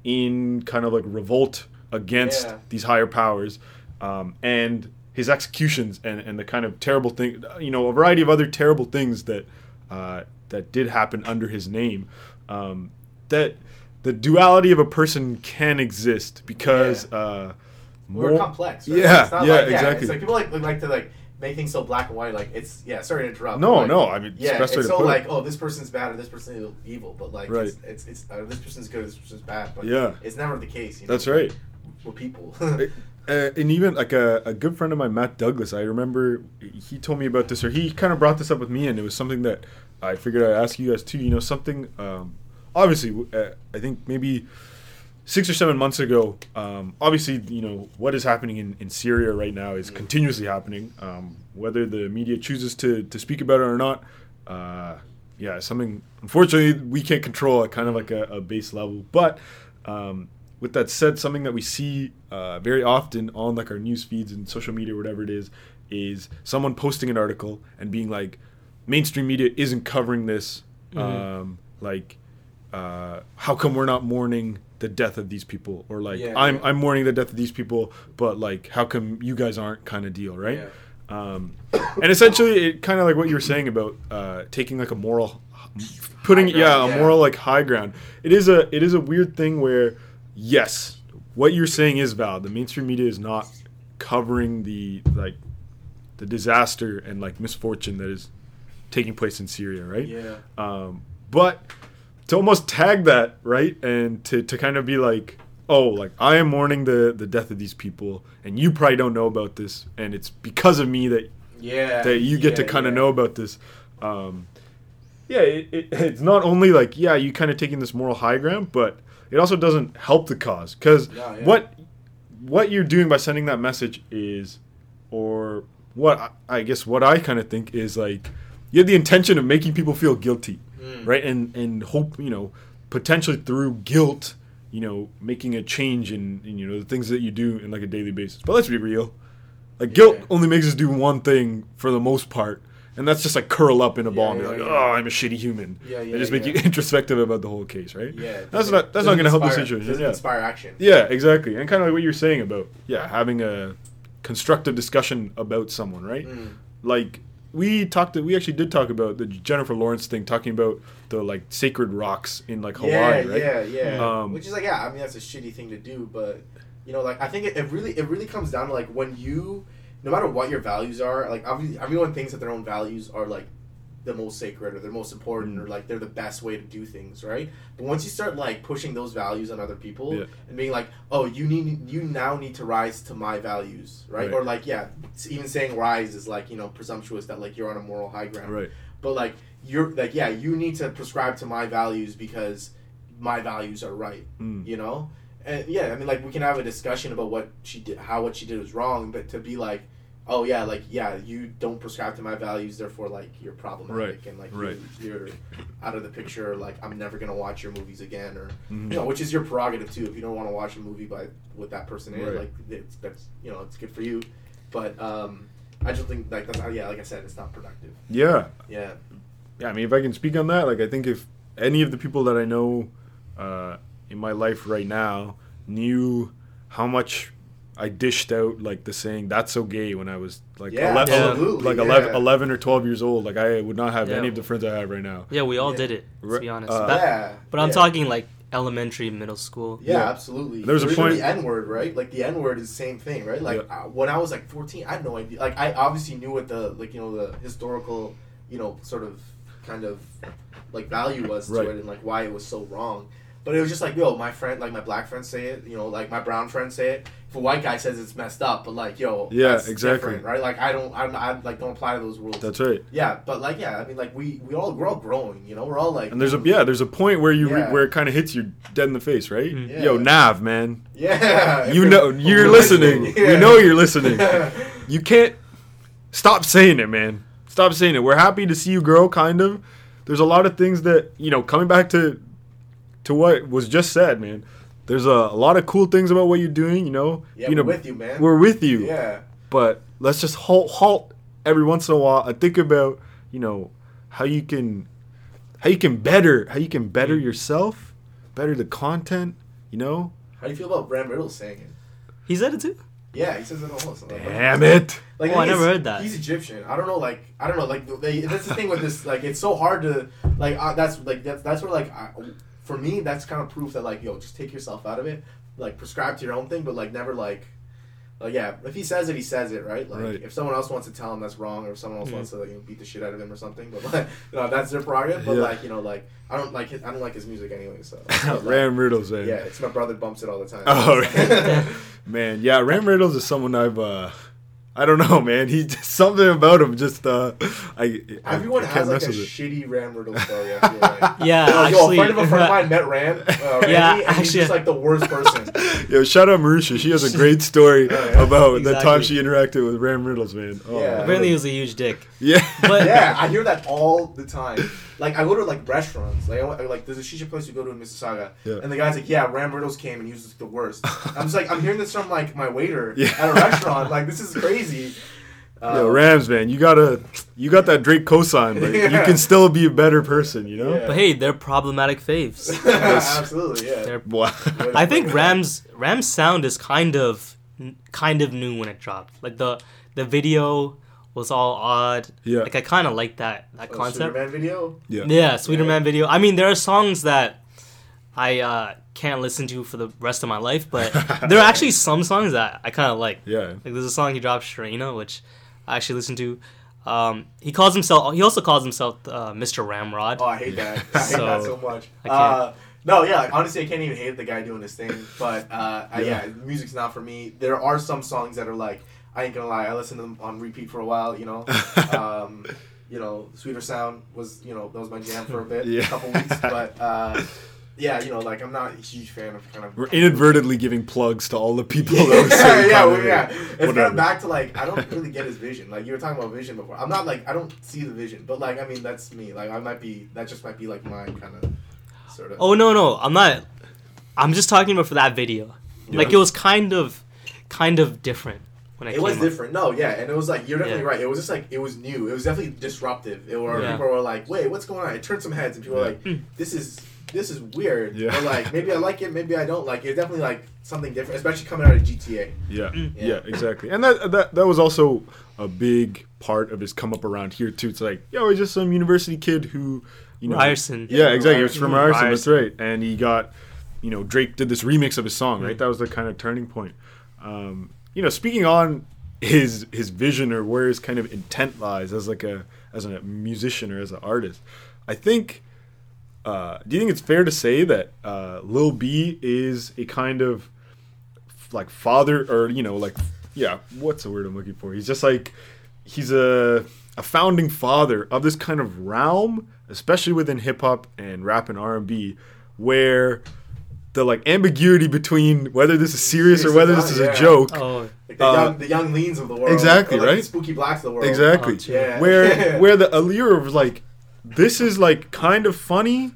in kind of like revolt against Yeah. these higher powers, um, and his executions and, and the kind of terrible thing, you know, a variety of other terrible things that uh, that did happen under his name. Um, that the duality of a person can exist because uh, We're more- complex. Right? Yeah, It's yeah, like, exactly. It's like people like like to like make things so black and white. Like it's yeah. Sorry to interrupt. No, like, no, I mean, yeah, best it's so it. like oh this person's bad or this person is evil, but like Right. it's it's, it's uh, this person's good, this person's bad. But Yeah. it's never the case. You know? That's right. We're people. Uh, and even like a, a good friend of mine, Matt Douglas, I remember he told me about this, or he kind of brought this up with me, and it was something that I figured I'd ask you guys too. You know, something um, obviously, uh, I think maybe six or seven months ago, um, obviously, you know, what is happening in, in Syria right now is continuously happening. Um, whether the media chooses to, to speak about it or not, uh, yeah, something unfortunately we can't control at kind of like a, a base level. But um, with that said, something that we see uh, very often on like our news feeds and social media, whatever it is, is someone posting an article and being like, mainstream media isn't covering this. Um, like, uh, how come we're not mourning the death of these people? Or like, Yeah, I'm yeah. I'm mourning the death of these people, but like, how come you guys aren't? Kind of deal, right? Yeah. Um, and essentially, it kind of like what you were saying about uh, taking like a moral, putting High yeah, ground, a moral like high ground. It is a it is a weird thing where yes, what you're saying is valid. The mainstream media is not covering the like the disaster and like misfortune that is taking place in Syria, right? yeah. Um, but to almost tag that right and to, to kind of be like oh like i am mourning the the death of these people and you probably don't know about this and it's because of me that Yeah. that you get to kind of yeah. know about this um, yeah it, it, it's not only like yeah you kind of taking this moral high ground but it also doesn't help the cause because yeah. what what you're doing by sending that message is or what I, I guess what i kind of think is like you have the intention of making people feel guilty Mm. right and and hope you know potentially through guilt you know making a change in, in you know the things that you do in like a daily basis but let's be real like guilt only makes us do one thing for the most part and that's just like curl up in a ball and be Yeah, like yeah, oh i'm a shitty human Yeah, yeah, just make yeah. you introspective about the whole case right Yeah. that's doesn't- that's not going to help the situation yeah. inspire action. yeah exactly and kind of like what you're saying about yeah having a constructive discussion about someone right Mm. like we talked we actually did talk about the Jennifer Lawrence thing talking about the like sacred rocks in like Hawaii yeah, right yeah, yeah. Um, Which is like, yeah, I mean, that's a shitty thing to do, but you know, like, I think it, it really, it really comes down to like when you, no matter what your values are, like, obviously, everyone thinks that their own values are like the most sacred or they're most important Mm. or like they're the best way to do things, right? But once you start like pushing those values on other people Yeah. and being like, oh, you need, you now need to rise to my values, right? Right. Or like, yeah, even saying rise is like you know presumptuous that like you're on a moral high ground, right but like you're like yeah you need to prescribe to my values because my values are right Mm. you know and yeah i mean like we can have a discussion about what she did how what she did was wrong but to be like oh yeah, like yeah, you don't prescribe to my values, therefore like you're problematic Right, and like right. you, you're out of the picture. Like I'm never gonna watch your movies again, or Mhm. you know, which is your prerogative too. If you don't want to watch a movie by what that person is, Right. like it's, that's you know it's good for you. But um, I just think like that's yeah, like I said, it's not productive. Yeah, Yeah. yeah. I mean, if I can speak on that, like I think if any of the people that I know uh, in my life right now knew how much I dished out like the saying "that's so gay" when I was like Yeah, ele- absolutely, like yeah. 11, 11 or twelve years old, like I would not have Yeah. any of the friends I have right now. Yeah, we all Yeah. did it. To be honest, uh, That- yeah. but I'm yeah. talking like elementary, middle school. Yeah, Yeah. absolutely. There was a Or point- the N word, right? Like the N word is the same thing, right? Like Yeah. uh, when I was like 14, I had no idea. Like I obviously knew what the like you know the historical, you know, sort of kind of like value was to it and like why it was so wrong. But it was just like, yo, my friend, like my black friends say it, you know, like my brown friends say it. If a white guy says it's messed up, but like, yo, Yeah, that's exactly. right? Like I don't, I'm, I like don't apply to those rules. That's right. yeah, but like, yeah, I mean, like we, we all, we're all growing, you know, we're all like, And there's a yeah, there's a point where you re- where it kind of hits you dead in the face, right? Mm. Yeah. Yo, Nav, man, yeah, you know you're listening. We know you're listening. You can't stop saying it, man. Stop saying it. We're happy to see you grow, kind of. There's a lot of things that you know. Coming back to to what was just said, man. There's a, a lot of cool things about what you're doing. You know, yeah, you know, we're with you, man. we're with you. yeah. But let's just halt, halt every once in a while and think about you know how you can how you can better how you can better Mm. yourself, better the content. You know, How do you feel about Ram Riddle saying it? He said it too. Yeah, he says it almost. damn it. Like, Oh, the I never heard that. He's Egyptian. I don't know. Like, I don't know. Like, they, that's the thing with this. Like, it's so hard to like. Uh, that's like that's that's where like I, for me that's kind of proof that like yo just take yourself out of it. Like, prescribe to your own thing, but like never like. Like yeah, if he says it, he says it, right? Like Right. if someone else wants to tell him that's wrong, or if someone else Mhm. wants to like, you know, beat the shit out of him or something, but like, you know, that's their prerogative. But Yeah. like you know, like I don't like his, I don't like his music anyway. So like, Ramriddlz, man. yeah, it's my brother bumps it all the time. Oh, man, yeah, Ramriddlz is someone I've uh I don't know, man. He just something about him just uh I I- Everyone I has like a mess with it. shitty Ram Riddle story. I feel like. Yeah, Yo, yo, a friend of a friend of mine met Ram. Uh, Randy, Yeah, and he's just like the worst person. Yo, shout out Marusha. She has a great story Yeah, yeah. about the time she interacted with Ramriddlz, man. Oh, Yeah. Apparently, he was a huge dick. yeah. But yeah, I hear that all the time. Like I go to like restaurants, like I went, like there's a shisha place we go to in Mississauga, Yeah. and the guy's like, "Yeah, Ramriddlz came and he was the worst." I'm just like, I'm hearing this from like my waiter Yeah. at a restaurant. Like this is crazy. Uh, Yo, Rams, man, you gotta, you got that Drake cosign, but you can still be a better person, you know. Yeah. but hey, they're problematic faves. Absolutely, yeah. They're, Wow. I think Ram's Ram's sound is kind of kind of new when it dropped. Like the the video was all odd. Yeah. Like I kind of like that that Oh, concept. Superman video. Yeah. Yeah, Sweeter Yeah. Man video. I mean, there are songs that I uh, can't listen to for the rest of my life, but there are actually some songs that I kind of like. Yeah. Like there's a song he dropped, Sharina, which I actually listened to. Um, he calls himself. He also calls himself uh, Mr. Ramrod. Oh, I hate that. I hate that So, so much. I can't. Uh, no, yeah, like, honestly, I can't even hate the guy doing his thing. But uh, I, Yeah. yeah, music's not for me. There are some songs that are like, I ain't gonna lie, I listened to them on repeat for a while. You know, um, you know, Sweeter Sound was, you know, that was my jam for a bit, Yeah. a couple weeks. But uh, yeah, you know, like I'm not a huge fan of kind of. We're inadvertently giving plugs to all the people that yeah, were saying yeah, comment. well, yeah. It's kind of back to like I don't really get his vision. Like you were talking about vision before. I'm not like I don't see the vision, but like I mean that's me. Like I might be that just might be like my kind of sort of. Oh no, no, I'm not. I'm just talking about for that video. Like it was kind of, kind of different when it, It came was out. different. No, yeah, and it was like you're definitely Yeah. right. It was just like it was new. It was definitely disruptive. It were Yeah. people were like, "Wait, what's going on?" It turned some heads, and people were like, Mm. "This is this is weird." Yeah. But like maybe I like it, maybe I don't like it. It's definitely like something different, especially coming out of GTA. Yeah, Mm. yeah, Yeah. exactly. And that that that was also a big part of his come up around here too. It's like, yo, he's just some university kid who, you know, Ryerson. Yeah, Yeah, exactly. It's from Ryerson. Ryerson. That's right. And he got, you know, Drake did this remix of his song. Right, Mm. that was the kind of turning point. Um, you know, speaking on his his vision or where his kind of intent lies as like a as a musician or as an artist, I think. Uh, do you think it's fair to say that uh, Lil B is a kind of like father or you know like yeah what's the word i'm looking for he's just like he's a a founding father of this kind of realm especially within hip-hop and rap and r&b where the like ambiguity between whether this is serious or Serious or whether not, this is yeah. a joke. Oh, Like the, Uh, young, the Yung Leans of the world. Exactly, like right? The spooky blacks of the world. Exactly. Oh. Yeah. Where where the allure of like this is like kind of funny,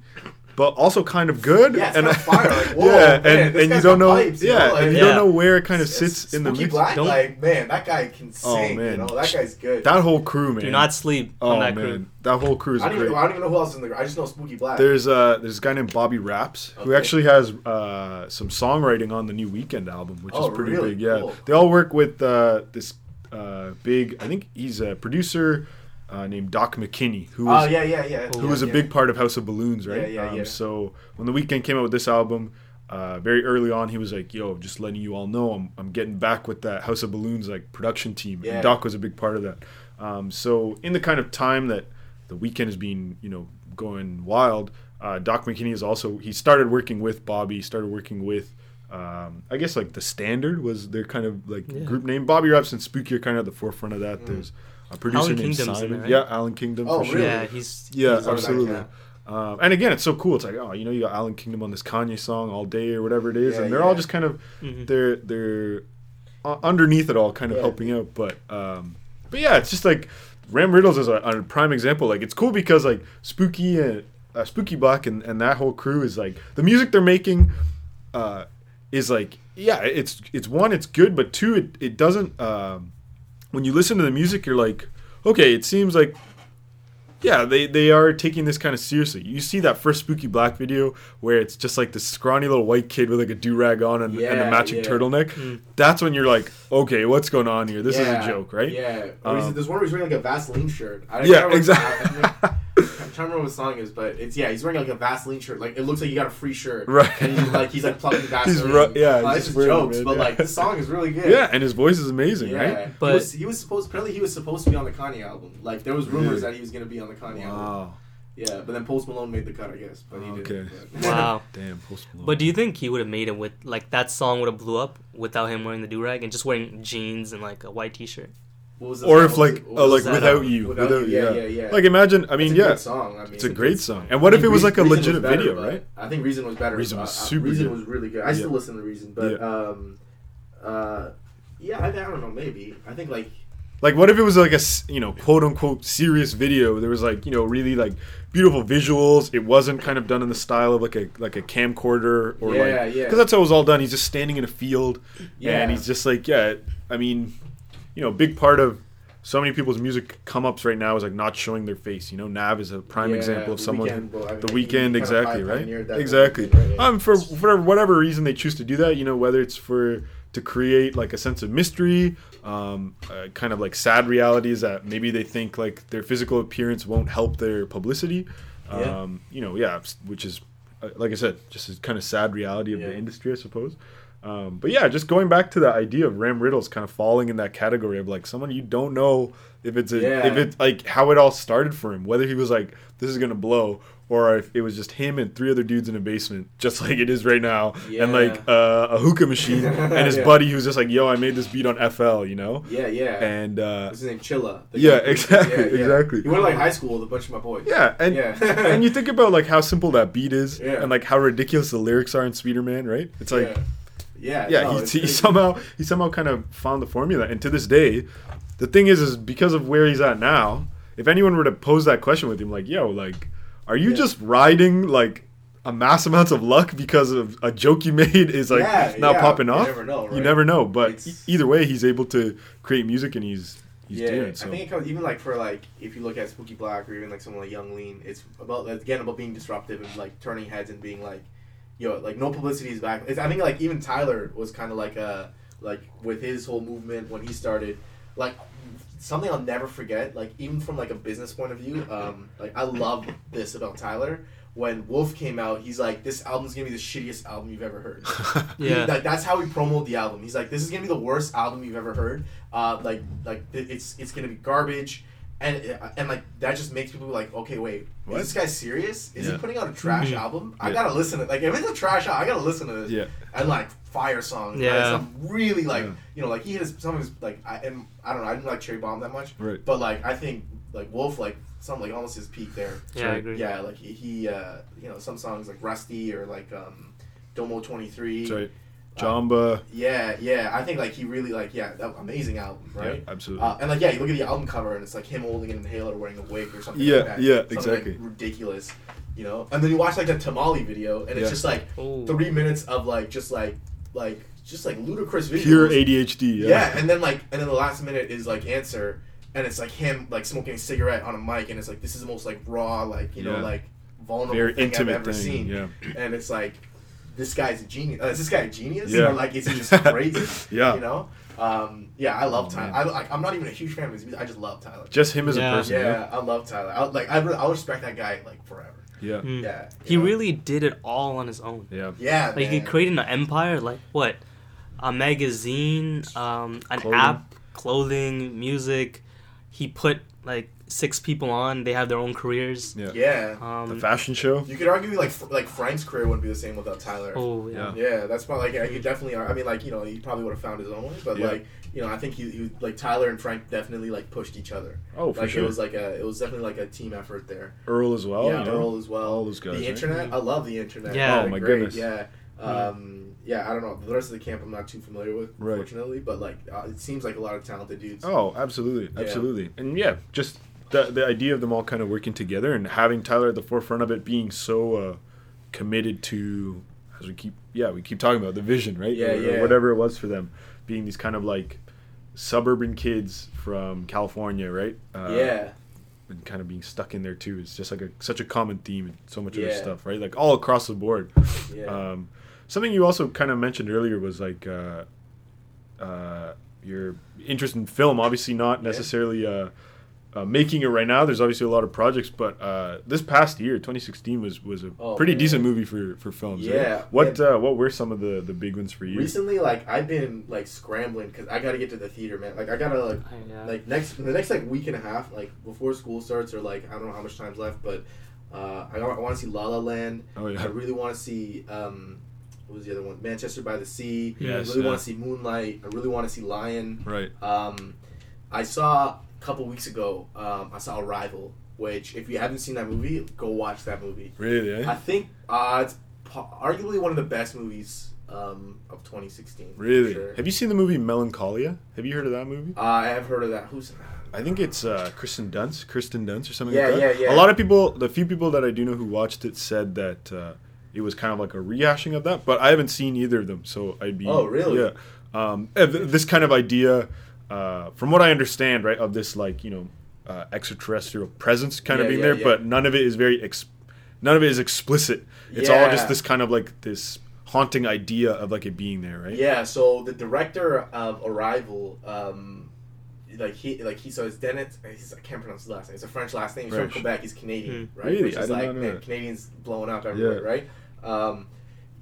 but also kind of good. Yeah, it's and kinda fire, like, whoa, yeah, man, and and you don't know. pipes, you yeah, know, like- and you Yeah. don't know where it kind of sits it's in the spooky mix. black. Don't- Like man, that guy can sing. Oh, sing. man. You know, that guy's good. That whole crew, man. do not sleep oh on that man, crew. that whole crew is I don't, great. even, I don't even know who else is in the. Group. I just know Spooky Black. There's uh there's a guy named Bobby Raps who actually has uh some songwriting on the new Weeknd album, which Oh, is pretty really? big. Yeah, Cool. they all work with uh this uh big. I think he's a producer uh, named Doc McKinney, who Oh was yeah, yeah, yeah. who was a yeah. big part of House of Balloons, right? Yeah, yeah, um, yeah. So when the Weeknd came out with this album, uh, very early on, he was like, "Yo, just letting you all know, I'm, I'm getting back with that House of Balloons like production team." Yeah. And Doc was a big part of that. Um, so in the kind of time that the Weeknd has been, you know, going wild, uh, Doc McKinney is also he started working with Bobby, started working with. Um, I guess like the standard was their kind of like Yeah. group name. Bobby Raps and Spooky are kind of at the forefront of that. Mm. There's a producer Alan named Kingdom's in Simon. there, right? Yeah, Allan Kingdom. Oh, for sure. really? Yeah, he's Yeah, He's on that, absolutely. yeah. Um, and again, it's so cool. It's like, oh, you know, you got Allan Kingdom on this Kanye song all day or whatever it is, Yeah, and they're all just kind of Mhm. they're they're uh, underneath it all, kind of Yeah. helping out. But um, but yeah, it's just like Ramriddlz is a, a prime example. Like it's cool because like Spooky and uh, Spooky Buck and, and that whole crew is like the music they're making uh, is like yeah, it's it's one, it's good, but two, it it doesn't. Um, when you listen to the music, you're like, okay, it seems like yeah, they, they are taking this kind of seriously. You see that first Spooky Black video where it's just like this scrawny little white kid with like a do rag on and, and a matching yeah. turtleneck. Mm. That's when you're like, okay, what's going on here? This Yeah, is a joke, right? Yeah. Um, there's one where he's wearing like a Vaseline shirt. I Yeah, exactly. I- I- I'm trying to remember what song is, but it's yeah, he's wearing like a Vaseline shirt. Like it looks like he got a free shirt. Right. And he's like he's like plugging Vaseline. ru- yeah, Uh, he's it's just just wearing jokes, but yeah. like the song is really good. Yeah, and his voice is amazing, Yeah, right? But- he was, he was supposed apparently he was supposed to be on the Kanye album. Like there was rumors Really? that he was gonna be on the Kanye album. Wow. Yeah, but then Post Malone made the cut, I guess. But he Okay. didn't. but- wow. Damn, Post Malone. But do you think he would have made it with like that song would have blew up without him wearing the do rag and just wearing jeans and like a white T-shirt? What was the or if What was like uh, like without you, Without without, You, yeah, yeah. yeah, yeah. Like imagine, I mean, It's yeah, song. I mean, it's a great song. And what I if it was like a Reason legit better, video, right? I think Reason was better. Reason Uh, was uh, super Reason good. was really good. I still Yeah. listen to Reason, but um, uh, yeah, I, I don't know. Maybe I think like Like, what if it was like a you know quote unquote serious video? There was like you know really like beautiful visuals. It wasn't kind of done in the style of like a like a camcorder or Yeah, like yeah. because that's how it was all done. He's just standing in a field Yeah. and he's just like yeah. I mean, you know, a big part of so many people's music come ups right now is like not showing their face. You know, Nav is a prime yeah, example of someone. Weeknd, well, I mean, the Weeknd exactly right exactly right, um for for whatever reason they choose to do that you know whether it's for to create like a sense of mystery um uh, kind of like sad realities that maybe they think like their physical appearance won't help their publicity um Yeah. you know yeah which is uh, like i said just a kind of sad reality of Yeah. the industry i suppose um, but yeah, just going back to the idea of Ramriddlz kind of falling in that category of like someone you don't know if it's a Yeah. if it's like how it all started for him, whether he was like this is gonna blow, or if it was just him and three other dudes in a basement, just like it is right now, and like uh, a hookah machine, and his Yeah. buddy who's just like, yo, I made this beat on FL, you know, Yeah, yeah. and uh, his name? Chilla. Yeah, exactly, exactly. He went to like high school with a bunch of my boys. yeah, and Yeah. and you think about like how simple that beat is, Yeah. and like how ridiculous the lyrics are in Sweeterman, right? It's like. Yeah, yeah. no, he, he somehow he somehow kind of found the formula, and to this day, the thing is, is because of where he's at now. If anyone were to pose that question with him, like, "Yo, like, are you Yeah. just riding like a mass amounts of luck because of a joke you made is like Yeah, now yeah, popping you off?" never know, You never know, but It's- either way, he's able to create music, and he's he's yeah, doing it. So I think it comes even like for like if you look at Spooky Black or even like someone like Yung Lean, it's about again about being disruptive and like turning heads and being like, yo, like no publicity is back. It's, I think like even Tyler was kind of like a like with his whole movement when he started, like something I'll never forget. Like even from like a business point of view, um, like I love this about Tyler. When Wolf came out, he's like, "This album's gonna be the shittiest album you've ever heard." He- Yeah. like that's how he promoted the album. He's like, "This is gonna be the worst album you've ever heard. Uh, like, like th- it's it's gonna be garbage." And and like that just makes people like, okay, wait, What? is this guy serious? Is he putting out a trash Mhm. album? I Yeah. gotta listen to like if it's a trash album, I gotta listen to this. yeah, And like fire songs, Yeah. yeah. Some really like Yeah. you know like he has some of his like I and I don't know I didn't like Cherry Bomb that much, right. but like I think like Wolf like some like almost his peak there. Yeah, I agree. Yeah, like he, he uh, you know, some songs like Rusty or like um Domo Twenty Three. Right. Jamba. Yeah, yeah. I think like he really like yeah, that amazing album, right? Yeah, absolutely. Uh, and like yeah, you look at the album cover and it's like him holding an inhaler wearing a wig or something. Yeah, like that. yeah, Something, exactly. Like, ridiculous, you know. And then you watch like the Tamale video and it's Yeah. just like Oh. three minutes of like just like like just like ludicrous videos. Pure ADHD. Yeah. Yeah. and then like and then the last minute is like answer, and it's like him like smoking a cigarette on a mic, and it's like this is the most like raw like you know like vulnerable Very thing intimate I've ever thing, seen. yeah. and it's like this guy's a genius. Uh, is this guy a genius? Yeah. Or like is he just crazy? Yeah. you know. Um, yeah, I love Oh, Tyler. man. I, like, I'm not even a huge fan of his music. I just love Tyler. Just him as Yeah. a person. yeah, I love Tyler. I, like I, re- I'll respect that guy like forever. Yeah. Mm. Yeah, He know? really did it all on his own. Yeah. yeah Like he created an empire. Like what? A magazine, um, an Clothing. app, clothing, music. He put like six people on. They have their own careers. Yeah. Yeah, Um, The fashion show. you could argue like like Frank's career wouldn't be the same without Tyler. oh yeah. Yeah. Yeah, that's probably like yeah, you definitely are. I mean, like you know, he probably would have found his own way, but Yeah. like you know, I think he, he like Tyler and Frank definitely like pushed each other. Oh, for like sure. it was like a it was definitely like a team effort there. Earl as well. yeah, you? Earl as well. All those guys. the right? internet, I love the internet. Yeah. Oh, my great, goodness. Yeah. Um, yeah, I don't know. The rest of the camp I'm not too familiar with, Right. unfortunately, but like uh, it seems like a lot of talented dudes. Oh, absolutely, Yeah. absolutely, and yeah, just the the idea of them all kind of working together and having Tyler at the forefront of it, being so uh, committed to, as we keep, yeah, we keep talking about the vision, right? Yeah, Or- or whatever it was for them, being these kind of like suburban kids from California, right? Uh, yeah. and kind of being stuck in there too. It's just like a such a common theme in so much of Yeah. this stuff, right? Like all across the board. Yeah. Um, something you also kind of mentioned earlier was like uh, uh, your interest in film. Obviously, not Yeah. necessarily uh, uh, making it right now. There's obviously a lot of projects, but uh, this past year, 2016, was was a Oh, pretty man. decent movie for for films. right? Yeah, What man. uh, what were some of the the big ones for you? Recently, like I've been like scrambling because I gotta get to the theater, man. Like I gotta like I- yeah. like next the next like week and a half, like before school starts, or like I don't know how much time's left, but uh, I, I want to see La La Land. Oh yeah. I really want to see um, what was the other one? Manchester by the Sea. Yes, I really yeah. want to see Moonlight. I really want to see Lion. Right. Um, I saw a couple weeks ago. Um, I saw Arrival, which if you haven't seen that movie, go watch that movie. Really? Eh? I think uh, it's po- arguably one of the best movies um, of 2016. Really? sure. Have you seen the movie Melancholia? Have you heard of that movie? Uh, I have heard of that. Who's? I think it's uh, Kristen Dunst, Kristen Dunst, or something Yeah, like that. yeah, yeah. A lot of people, the few people that I do know who watched it, said that uh, it was kind of like a rehashing of that. But I haven't seen either of them, so I'd be. Oh, really? Yeah. Um, th- this kind of idea, uh, from what I understand, right, of this like you know uh, extraterrestrial presence kind of being yeah, there, yeah. but none of it is very. Ex- none of it is explicit. It's all just this kind of like this haunting idea of like it being there, right? Yeah. So the director of Arrival, um, like he, like he, so it's Dennis. He's, I can't pronounce his last name. It's a French last name. He's French. from Quebec. He's Canadian, right? Really? Which is did like know man. Canadians blowing up everywhere, Yeah. right? Um,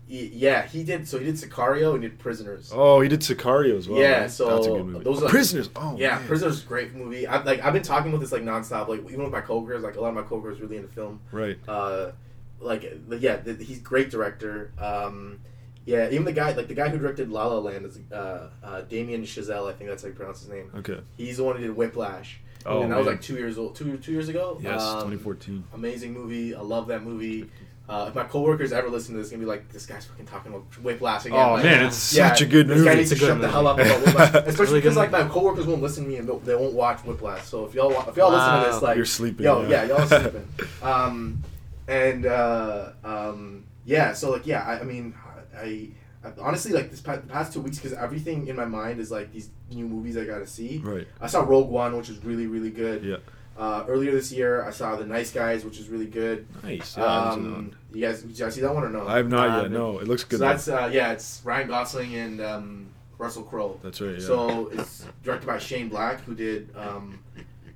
yeah, he did. So he did Sicario and did Prisoners. Oh, he did Sicario as well. Yeah, right? so that's a good movie. those are- Prisoners. Oh, yeah, man. Prisoners is a great movie. I like I've been talking about this like nonstop. Like even with my coworkers, like a lot of my coworkers really into film. Right. Uh, like yeah, th- he's great director. Um, yeah, even the guy like the guy who directed La La Land is uh, uh, Damien Chazelle. I think that's how you pronounce his name. Okay. He's the one who did Whiplash. Oh, and that was like two years old, two two years ago. Yes, Um, 2014. Amazing movie. I love that movie. Uh, if my coworkers ever listen to this, gonna be like, "This guy's fucking talking about Whiplash again." Oh Like, man, it's yeah, such a good this movie. guy needs to It's a good shut the hell up about Whiplash, especially really because good like my coworkers won't listen to me and they'll- they won't watch Whiplash. So if y'all if y'all listen to this, like You're sleeping, yo, yeah. yeah, y'all sleeping. um, and uh, um, yeah, so like yeah, I, I mean, I, I honestly like this past, the past two weeks because everything in my mind is like these new movies I gotta see. Right. I saw Rogue One, which is really really good. Yeah. Uh, earlier this year, I saw The Nice Guys, which is really good. Nice. Yeah, I haven't seen that um, you guys, did you guys see that one or no? I have not Uh, yet. No, it looks good. though. that's uh, yeah, it's Ryan Gosling and um, Russell Crowe. That's right. Yeah. So it's directed by Shane Black, who did um,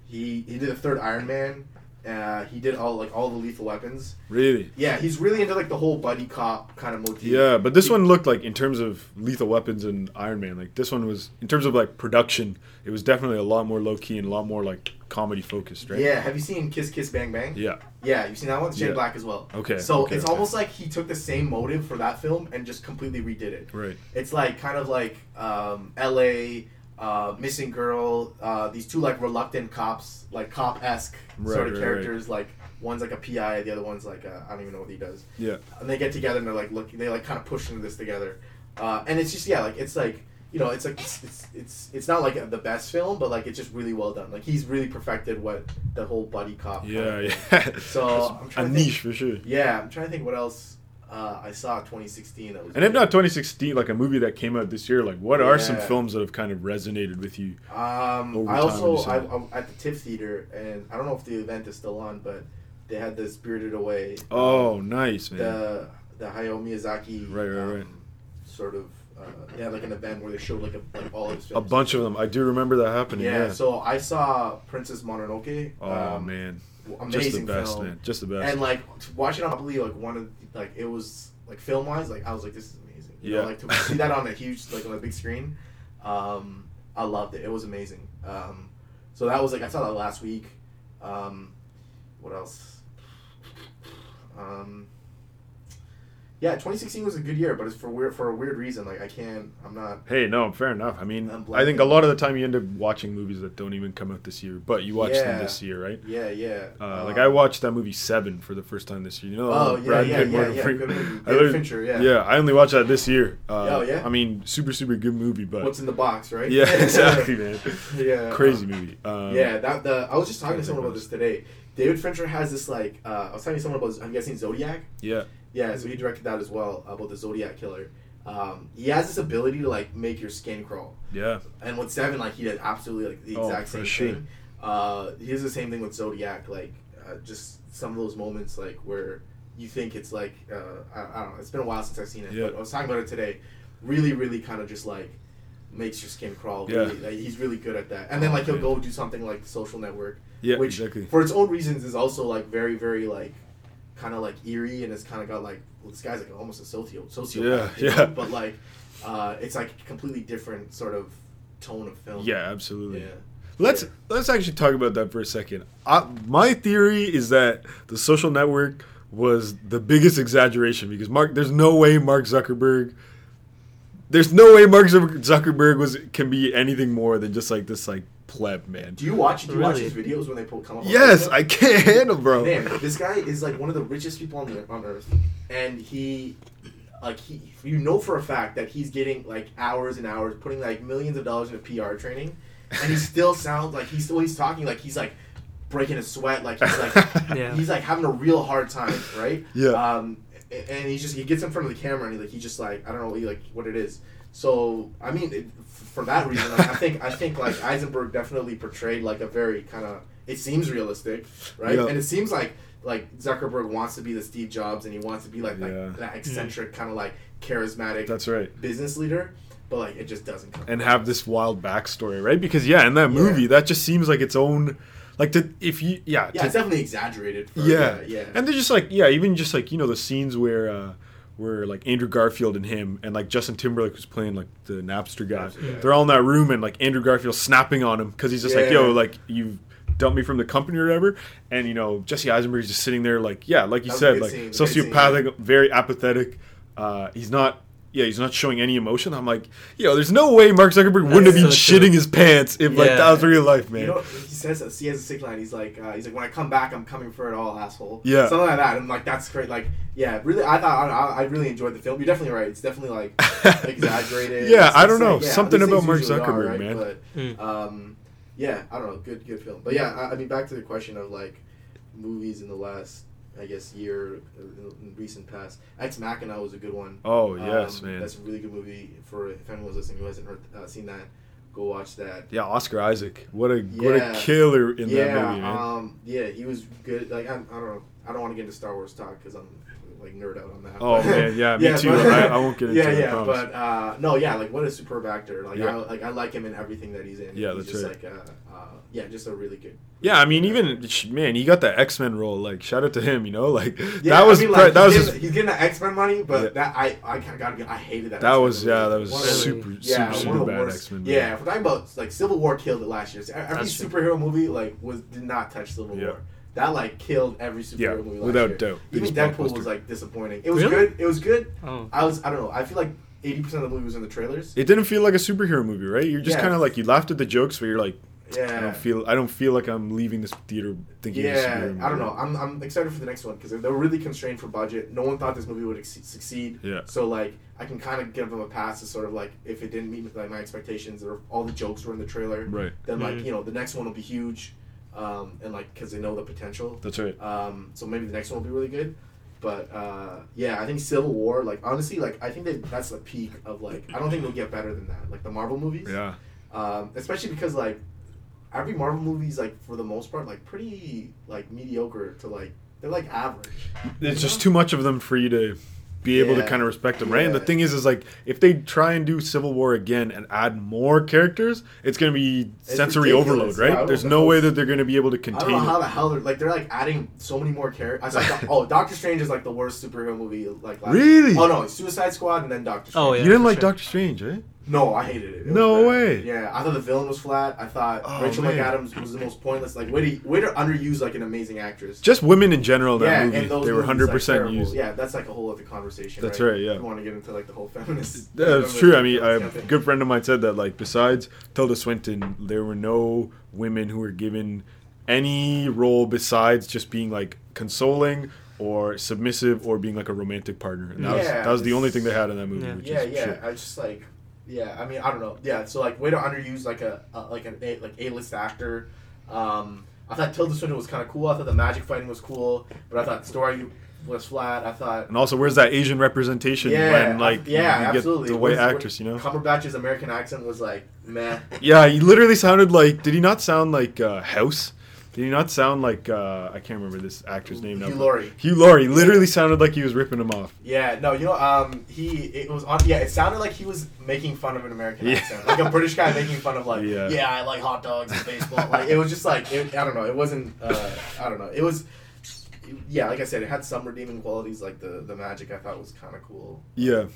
he he did the third Iron Man. Uh, he did all like all the Lethal Weapons. really. Yeah, he's really into like the whole buddy cop kind of motif. Yeah, but this He- one looked like in terms of Lethal Weapons and Iron Man, like this one was in terms of like production, it was definitely a lot more low key and a lot more like comedy focused, right? Yeah, have you seen Kiss Kiss Bang Bang? Yeah. Yeah, you've seen that one. Shane Yeah. Black as well. Okay, So okay, it's okay. almost like he took the same motive for that film and just completely redid it. Right. It's like kind of like um, L.A. uh, missing girl, uh, these two like reluctant cops, like cop esque Right, sort of right, characters. Like one's like a PI, the other one's like I I don't even know what he does. Yeah. And they get together and they're like looking, they like kind of push into this together, uh, and it's just yeah, like it's like you know, it's like it's, it's it's it's not like the best film, but like it's just really well done. Like he's really perfected what the whole buddy cop. Yeah, yeah. So, I'm a trying to think- niche for sure. Yeah, I'm trying to think what else uh, I saw 2016 that was. And if not 2016, like a movie that came out this year, like what are some films that have kind of resonated with you? Um, Over I also I? I'm at the TIFF theater, and I don't know if the event is still on, but they had the Spirited Away. Oh, um, nice man. the the Hayao Miyazaki. Right, right, um, right. Sort of, uh, they had like an event where they showed like a, like all of his a bunch of them. I do remember that happening. Yeah, Yeah. so I saw Princess Mononoke. oh um, man, amazing just the best, film. man. Just the best. And like watching on probably like one of like it was like film wise, like I was like this is amazing. You Yeah. know, like to see that on a huge like on a big screen, um, I loved it. It was amazing. Um, so that was like I saw that last week. Um, what else? Um, yeah, 2016 was a good year, but it's for weird for a weird reason. Like I can't, I'm not. Hey, no, fair enough. I mean, I'm think a lot of the time you end up watching movies that don't even come out this year, but you watch them this year, right? Yeah, yeah. Uh, like Um, I watched that movie Seven for the first time this year. You know, Oh yeah, Brad yeah, Pitt, yeah, Morgan yeah. Freeman. Good movie. I David Fincher, yeah. yeah, I only watched that this year. Uh, Oh, yeah? I mean, super, super good movie, but What's in the box, right? yeah, exactly, man. yeah. Crazy um, movie. Um, yeah, that the I was just talking to someone about this today. David Fincher has this like uh, I was telling someone about. Have you guys seen Zodiac? yeah, Yeah, so he directed that as well about the Zodiac killer. Um, he has this ability to like make your skin crawl, yeah, and with Seven, like he did absolutely like the Oh, exact for same sure. thing. Uh, he has the same thing with Zodiac, like uh, just some of those moments like where you think it's like uh, I, I don't know. It's been a while since I've seen it, Yeah. but I was talking about it today. Really, really kind of just like makes your skin crawl. Yeah. Really, like, he's really good at that. And then Oh, like he'll man. go do something like The Social Network yeah, which exactly. for its own reasons is also like very very like kind of like eerie and it's kind of got like well, this guy's like almost a socio sociopath Yeah, you know? but like uh, it's like a completely different sort of tone of film Yeah, absolutely. yeah Let's Yeah. let's actually talk about that for a second. I, my theory is that the social network was the biggest exaggeration because Mark, there's no way Mark Zuckerberg, there's no way Mark Zuckerberg was can be anything more than just like this like pleb man. do you watch do you watch Really? his videos when they pull come up Yes, Facebook? I can't handle, bro. Man, this guy is like one of the richest people on the on earth, and he, like he, you know for a fact that he's getting like hours and hours, putting like millions of dollars into PR training, and he still sounds like he's still he's talking like he's like breaking a sweat, like he's like Yeah. he's like having a real hard time, right? Yeah. Um, and he just he gets in front of the camera and he like he just like I don't know he, like what it is. So I mean, it, for that reason, I think I think like Eisenberg definitely portrayed like a very kind of it seems realistic, right? Yeah. And it seems like like Zuckerberg wants to be the Steve Jobs and he wants to be like, like that eccentric kind of like charismatic That's right. business leader, but like it just doesn't come. And across. have this wild backstory, right? Because yeah, in that Yeah. movie, that just seems like its own, like to if you yeah Yeah, to- it's definitely exaggerated. For, yeah, yeah, yeah. And they're just like, yeah, even just like you know the scenes where uh, where like Andrew Garfield and him and like Justin Timberlake was playing like the Napster guy. Yeah. They're all in that room and like Andrew Garfield snapping on him because he's just like, yo, like you've dumped me from the company or whatever. And you know Jesse Eisenberg's just sitting there like, yeah, like you That was a said, like scene, sociopathic, very apathetic. Uh, he's not. Yeah, he's not showing any emotion. I'm like, yo, there's no way Mark Zuckerberg wouldn't have been so true. shitting his pants if like that was real life, man. You know, he says he has a sick line. He's like, uh, he's like, when I come back, I'm coming for it all, asshole. Yeah. something like that. And like, that's great. Like, yeah, really, I thought I, I really enjoyed the film. You're definitely right. It's definitely like exaggerated. Yeah, I don't know. like, yeah, Something about Mark usually are, Zuckerberg, right? man. But, Hmm. um, yeah, I don't know. Good, good film. But yeah, I, I mean, back to the question of like movies in the last, I guess, year in recent past. Ex Machina was a good one. Oh yes, Um, man. That's a really good movie. For if anyone's listening who hasn't heard, uh, seen that, go watch that. Yeah, Oscar Isaac. What a what a killer in yeah, that movie, man. um, yeah, he was good. Like I, I don't know, I don't want to get into Star Wars talk because I'm like nerd out on that. oh man, yeah, me too. but- I, I won't get into yeah, it. I yeah, but uh, no, yeah, like what a superb actor. Like Yeah. I like I like him in everything that he's in. Yeah, he's that's just right. like uh, uh, yeah, just a really good. yeah, I mean, even man, he got the X Men role. Like, shout out to him. You know, like Yeah, that was I mean, pre- that was his, getting, he's getting the X Men money, but Yeah. that I I kind of gotta be. I hated that. that X-Men was movie. yeah, that was One of super Yeah, super super bad. X Men. Yeah, if we're talking about like Civil War killed it last year. So every That's true. superhero movie like was did not touch Civil Yeah. War. That like killed every superhero Yeah, movie last without year. doubt. Even Deadpool blockbuster. was like disappointing. It was Really? good. It was good. Oh. I was I don't know. I feel like eighty percent of the movie was in the trailers. It didn't feel like a superhero movie, right? You're just Yeah. kind of like you laughed at the jokes, but you're like, yeah. I Yeah. don't feel, I don't feel like I'm leaving this theater thinking. it's a Yeah, superhero I don't know. I'm, I'm excited for the next one because they were really constrained for budget. No one thought this movie would ex- succeed. Yeah. So like, I can kind of give them a pass. To sort of like, if it didn't meet like my expectations or all the jokes were in the trailer, Right. then like Mhm. you know the next one will be huge, um, and like because they know the potential. That's right. Um, so maybe the next one will be really good. But uh, yeah, I think Civil War. Like honestly, like I think that that's the peak of like. I don't think they'll get better than that. Like the Marvel movies. Yeah. Um, especially because like every Marvel movie is like for the most part like pretty like mediocre to like they're like average. It's just too much of them for you to be able to kind of respect them, right? And the thing is, is like if they try and do Civil War again and add more characters, it's gonna be It's sensory ridiculous. overload, right? don't There's know. no way that they're gonna be able to contain. I contain don't know how the hell they're like they're like adding so many more characters. I saw oh Doctor Strange is like the worst superhero movie like last Really? Oh no, Suicide Squad and then Doctor Strange. Oh, yeah. you didn't like sure. Doctor Strange, eh? No, I hated it. It No bad. way. Yeah, I thought the villain was flat. I thought Oh, Rachel man. McAdams was the most pointless. Like way to way to underuse like an amazing actress. Just women in general in that yeah, movie, and those they were hundred percent terrible. used. Yeah, that's like a whole other conversation. That's right? right, yeah. If you want to get into like the whole feminist. That's true. I mean, feminist a good friend of mine said that, like, besides Tilda Swinton, there were no women who were given any role besides just being like consoling or submissive or being like a romantic partner. And that was Yeah, that was the only thing they had in that movie. Yeah. Which Yeah, is yeah. shit. I just like, yeah. I mean, I don't know. Yeah. So like, way to underuse like a, a like an a, like a list actor. Um, I thought Tilda Swinton was kind of cool. I thought the magic fighting was cool, but I thought the story was flat. I thought. And also, where's that Asian representation Yeah, when like yeah, you get absolutely. the white Was- actress, you know? Cumberbatch's American accent was like meh. Yeah, he literally sounded like. Did he not sound like uh, House? Did he not sound like uh, I can't remember this actor's name now. Hugh but- Laurie. Hugh Laurie literally sounded like he was ripping him off. Yeah, no, you know, um, he it was on. Yeah, it sounded like he was making fun of an American Yeah. accent, like a British guy making fun of like, Yeah. yeah, I like hot dogs and baseball. like it was just like, it, I don't know, it wasn't. Uh, I don't know, it was. Yeah, like I said, it had some redeeming qualities, like the the magic. I thought was kind of cool. Yeah.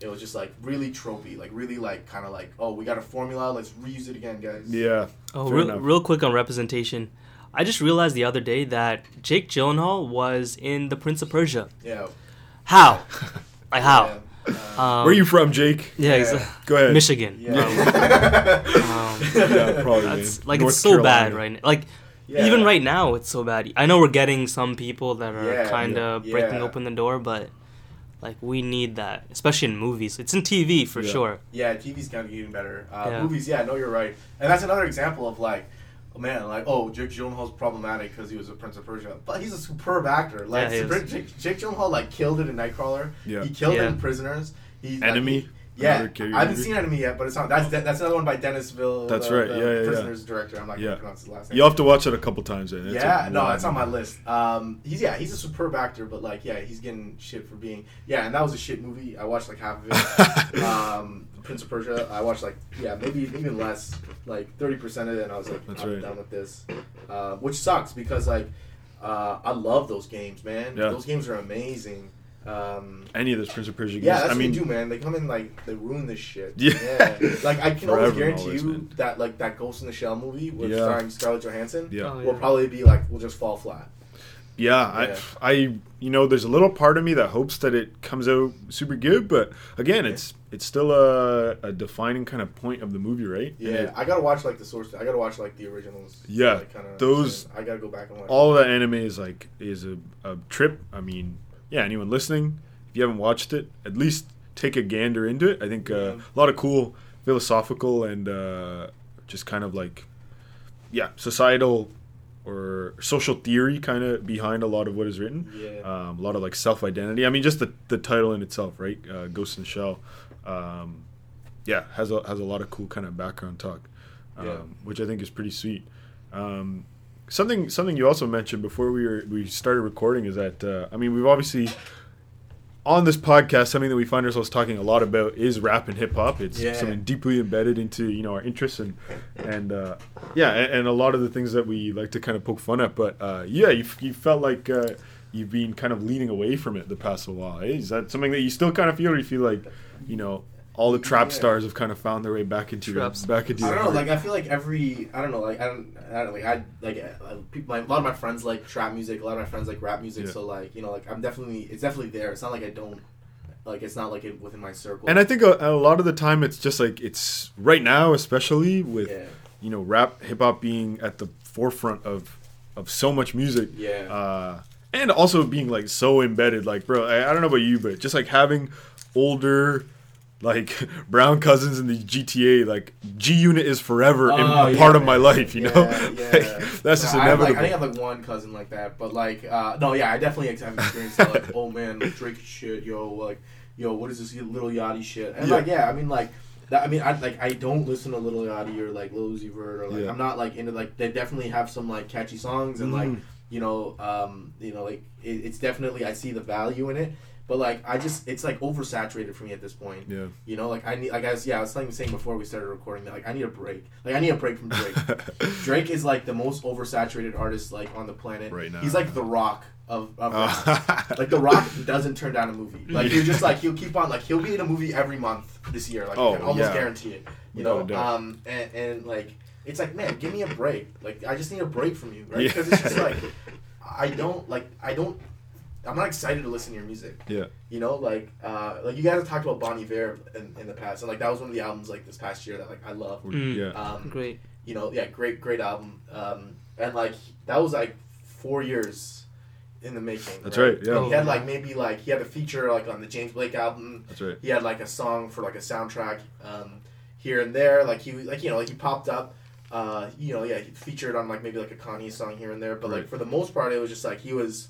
It was just like really tropey, like really like kind of like, oh, we got a formula, let's reuse it again, guys. Yeah. Oh, real, enough. real quick on representation. I just realized the other day that Jake Gyllenhaal was in The Prince of Persia. Yeah. How? Like how? Yeah. Uh, Um, Where are you from, Jake? Yeah, Yeah. Go ahead. Michigan. yeah. Um, Yeah, probably. That's like North it's so bad right now. Like Yeah. even right now, it's so bad. I know we're getting some people that are Yeah, kind of yeah. breaking Yeah. open the door, but like we need that, especially in movies. It's in TV for Yeah. sure. Yeah, TV's kind of getting better. Uh, Yeah. Movies, yeah, no, you're right, and that's another example of like, Oh, man, like oh, Jake Gyllenhaal's problematic because he was a Prince of Persia, but he's a superb actor. Like Yeah, he super- Jake, Jake Gyllenhaal like killed it in Nightcrawler. Yeah. He killed Yeah. it in Prisoners. He like, Enemy. he- yeah, I haven't seen Enemy yet, but it's not. That's that's another one by Dennis Ville. That's the- right, the yeah, yeah, yeah. Prisoners director. I'm not gonna pronounce his last name. You'll have to watch it a couple times. Then. It's yeah, no, it's on my list. Um, he's yeah, he's a superb actor, but like yeah, he's getting shit for being yeah, and that was a shit movie. I watched like half of it. um, Prince of Persia, I watched like yeah, maybe even less, like thirty percent of it, and I was like, That's I'm right. done with this, uh, which sucks because like uh, I love those games, man. Yeah. Those games are amazing. Um, Any of those Prince of Persia games. yeah, that's I what mean, they do, man. They come in like they ruin this shit. Yeah. like I can Forever always guarantee always, you man. that like that Ghost in the Shell movie with Yeah. starring Scarlett Johansson yeah. Oh, will yeah. probably be like will just fall flat. Yeah, Yeah. I, I, you know, there's a little part of me that hopes that it comes out super good, but again, it's it's still a, a defining kind of point of the movie, right? Yeah, it- I gotta watch like the source. I gotta watch like the originals. Yeah, like, kinda, those- I gotta go back and watch. all of that anime is like is a, a trip. I mean, yeah, anyone listening, if you haven't watched it, at least take a gander into it. I think uh, Yeah. a lot of cool philosophical and uh, just kind of like, yeah, societal or social theory kind of behind a lot of what is written. Yeah. Um, a lot of like self identity. I mean, just the, the title in itself, right? Uh, Ghost in the Shell. Um, yeah, has a has a lot of cool kind of background talk, um, Yeah. which I think is pretty sweet. Um, something something you also mentioned before we were we started recording is that uh, I mean we've obviously on this podcast something that we find ourselves talking a lot about is rap and hip hop. It's Yeah. something deeply embedded into you know our interests and and uh, yeah, and, and a lot of the things that we like to kind of poke fun at. But uh, yeah, you, you felt like uh, you've been kind of leaning away from it the past while. eh? Is that something that you still kind of feel, or you feel like you know all the trap Yeah. stars have kind of found their way back into your, back into I your don't know. heart? Like I feel like every I don't know. Like I don't. I don't like I like uh, people. My, a lot of my friends like trap music. A lot of my friends like rap music. Yeah. So like you know like I'm definitely it's definitely there. It's not like I don't like it's not like it within my circle. And I think a, a lot of the time it's just like it's right now, especially with yeah, you know rap, hip hop being at the forefront of of so much music. yeah, uh, and also being like so embedded. Like, bro, I, I don't know about you, but just like having older, like brown cousins in the GTA, like G Unit is forever in Oh, yeah, part of my life. You Yeah, know, yeah. Like, that's just No, I like, inevitable. I think I have like one cousin like that, but like, uh, no, yeah, I definitely have experienced that, like, oh man, Drake shit, yo, like, yo, what is this little Yachty shit? And Yeah. like, yeah, I mean, like, that, I mean, I like, I don't listen to Little Yachty or like Lil Uzi Vert or like. I'm not like into like, they definitely have some like catchy songs and like, Mhm. you know, um, you know, like, it, it's definitely I see the value in it. But like I just, it's like oversaturated for me at this point. yeah. You know, like I need, like I was, yeah, I was saying, saying before we started recording that, like I need a break. Like I need a break from Drake. Drake is like the most oversaturated artist like on the planet. Right now. He's like the Rock of, of. Uh, like the Rock doesn't turn down a movie. Like he's just like he'll keep on like he'll be in a movie every month this year. Like Oh, I can almost yeah. guarantee it. You Without know, doubt. um, and, and like it's like man, give me a break. Like I just need a break from you, right? Yeah. Because it's just like I don't like I don't. I'm not excited to listen to your music. yeah, You know, like uh, like you guys have talked about Bon Iver in, in the past, and like that was one of the albums like this past year that like I love. Mm. yeah, Um, Great. you know, yeah, great, great album. Um, and like that was like four years in the making. That's right, yeah. And he had like maybe like he had a feature like on the James Blake album. that's right. He had like a song for like a soundtrack um, here and there. Like he like you know like he popped up. Uh, you know, yeah, he featured on like maybe like a Kanye song here and there, but like for the most part, it was just like he was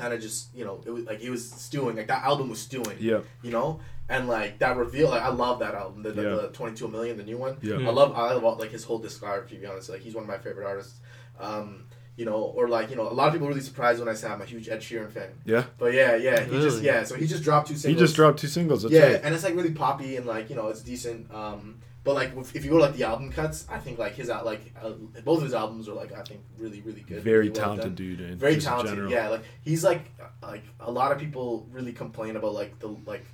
kind of just you know it was like he was stewing like that album was stewing Yeah, you know and like that reveal like i love that album the, the, Yeah. the 22 million the new one yeah, Mm. I love I love like his whole discography. To be honest, like he's one of my favorite artists. Um, you know, or like you know, a lot of people are really surprised when I say I'm a huge Ed Sheeran fan. yeah. But yeah, yeah, he just yeah. So he just dropped two singles He singles. just dropped two singles. That's yeah, right. and it's like really poppy and like you know it's decent. Um, but like if you go to like the album cuts, I think like his out like uh, both of his albums are like I think really really good. Very talented dude. And Very talented. Yeah, like he's like like a lot of people really complain about like the like.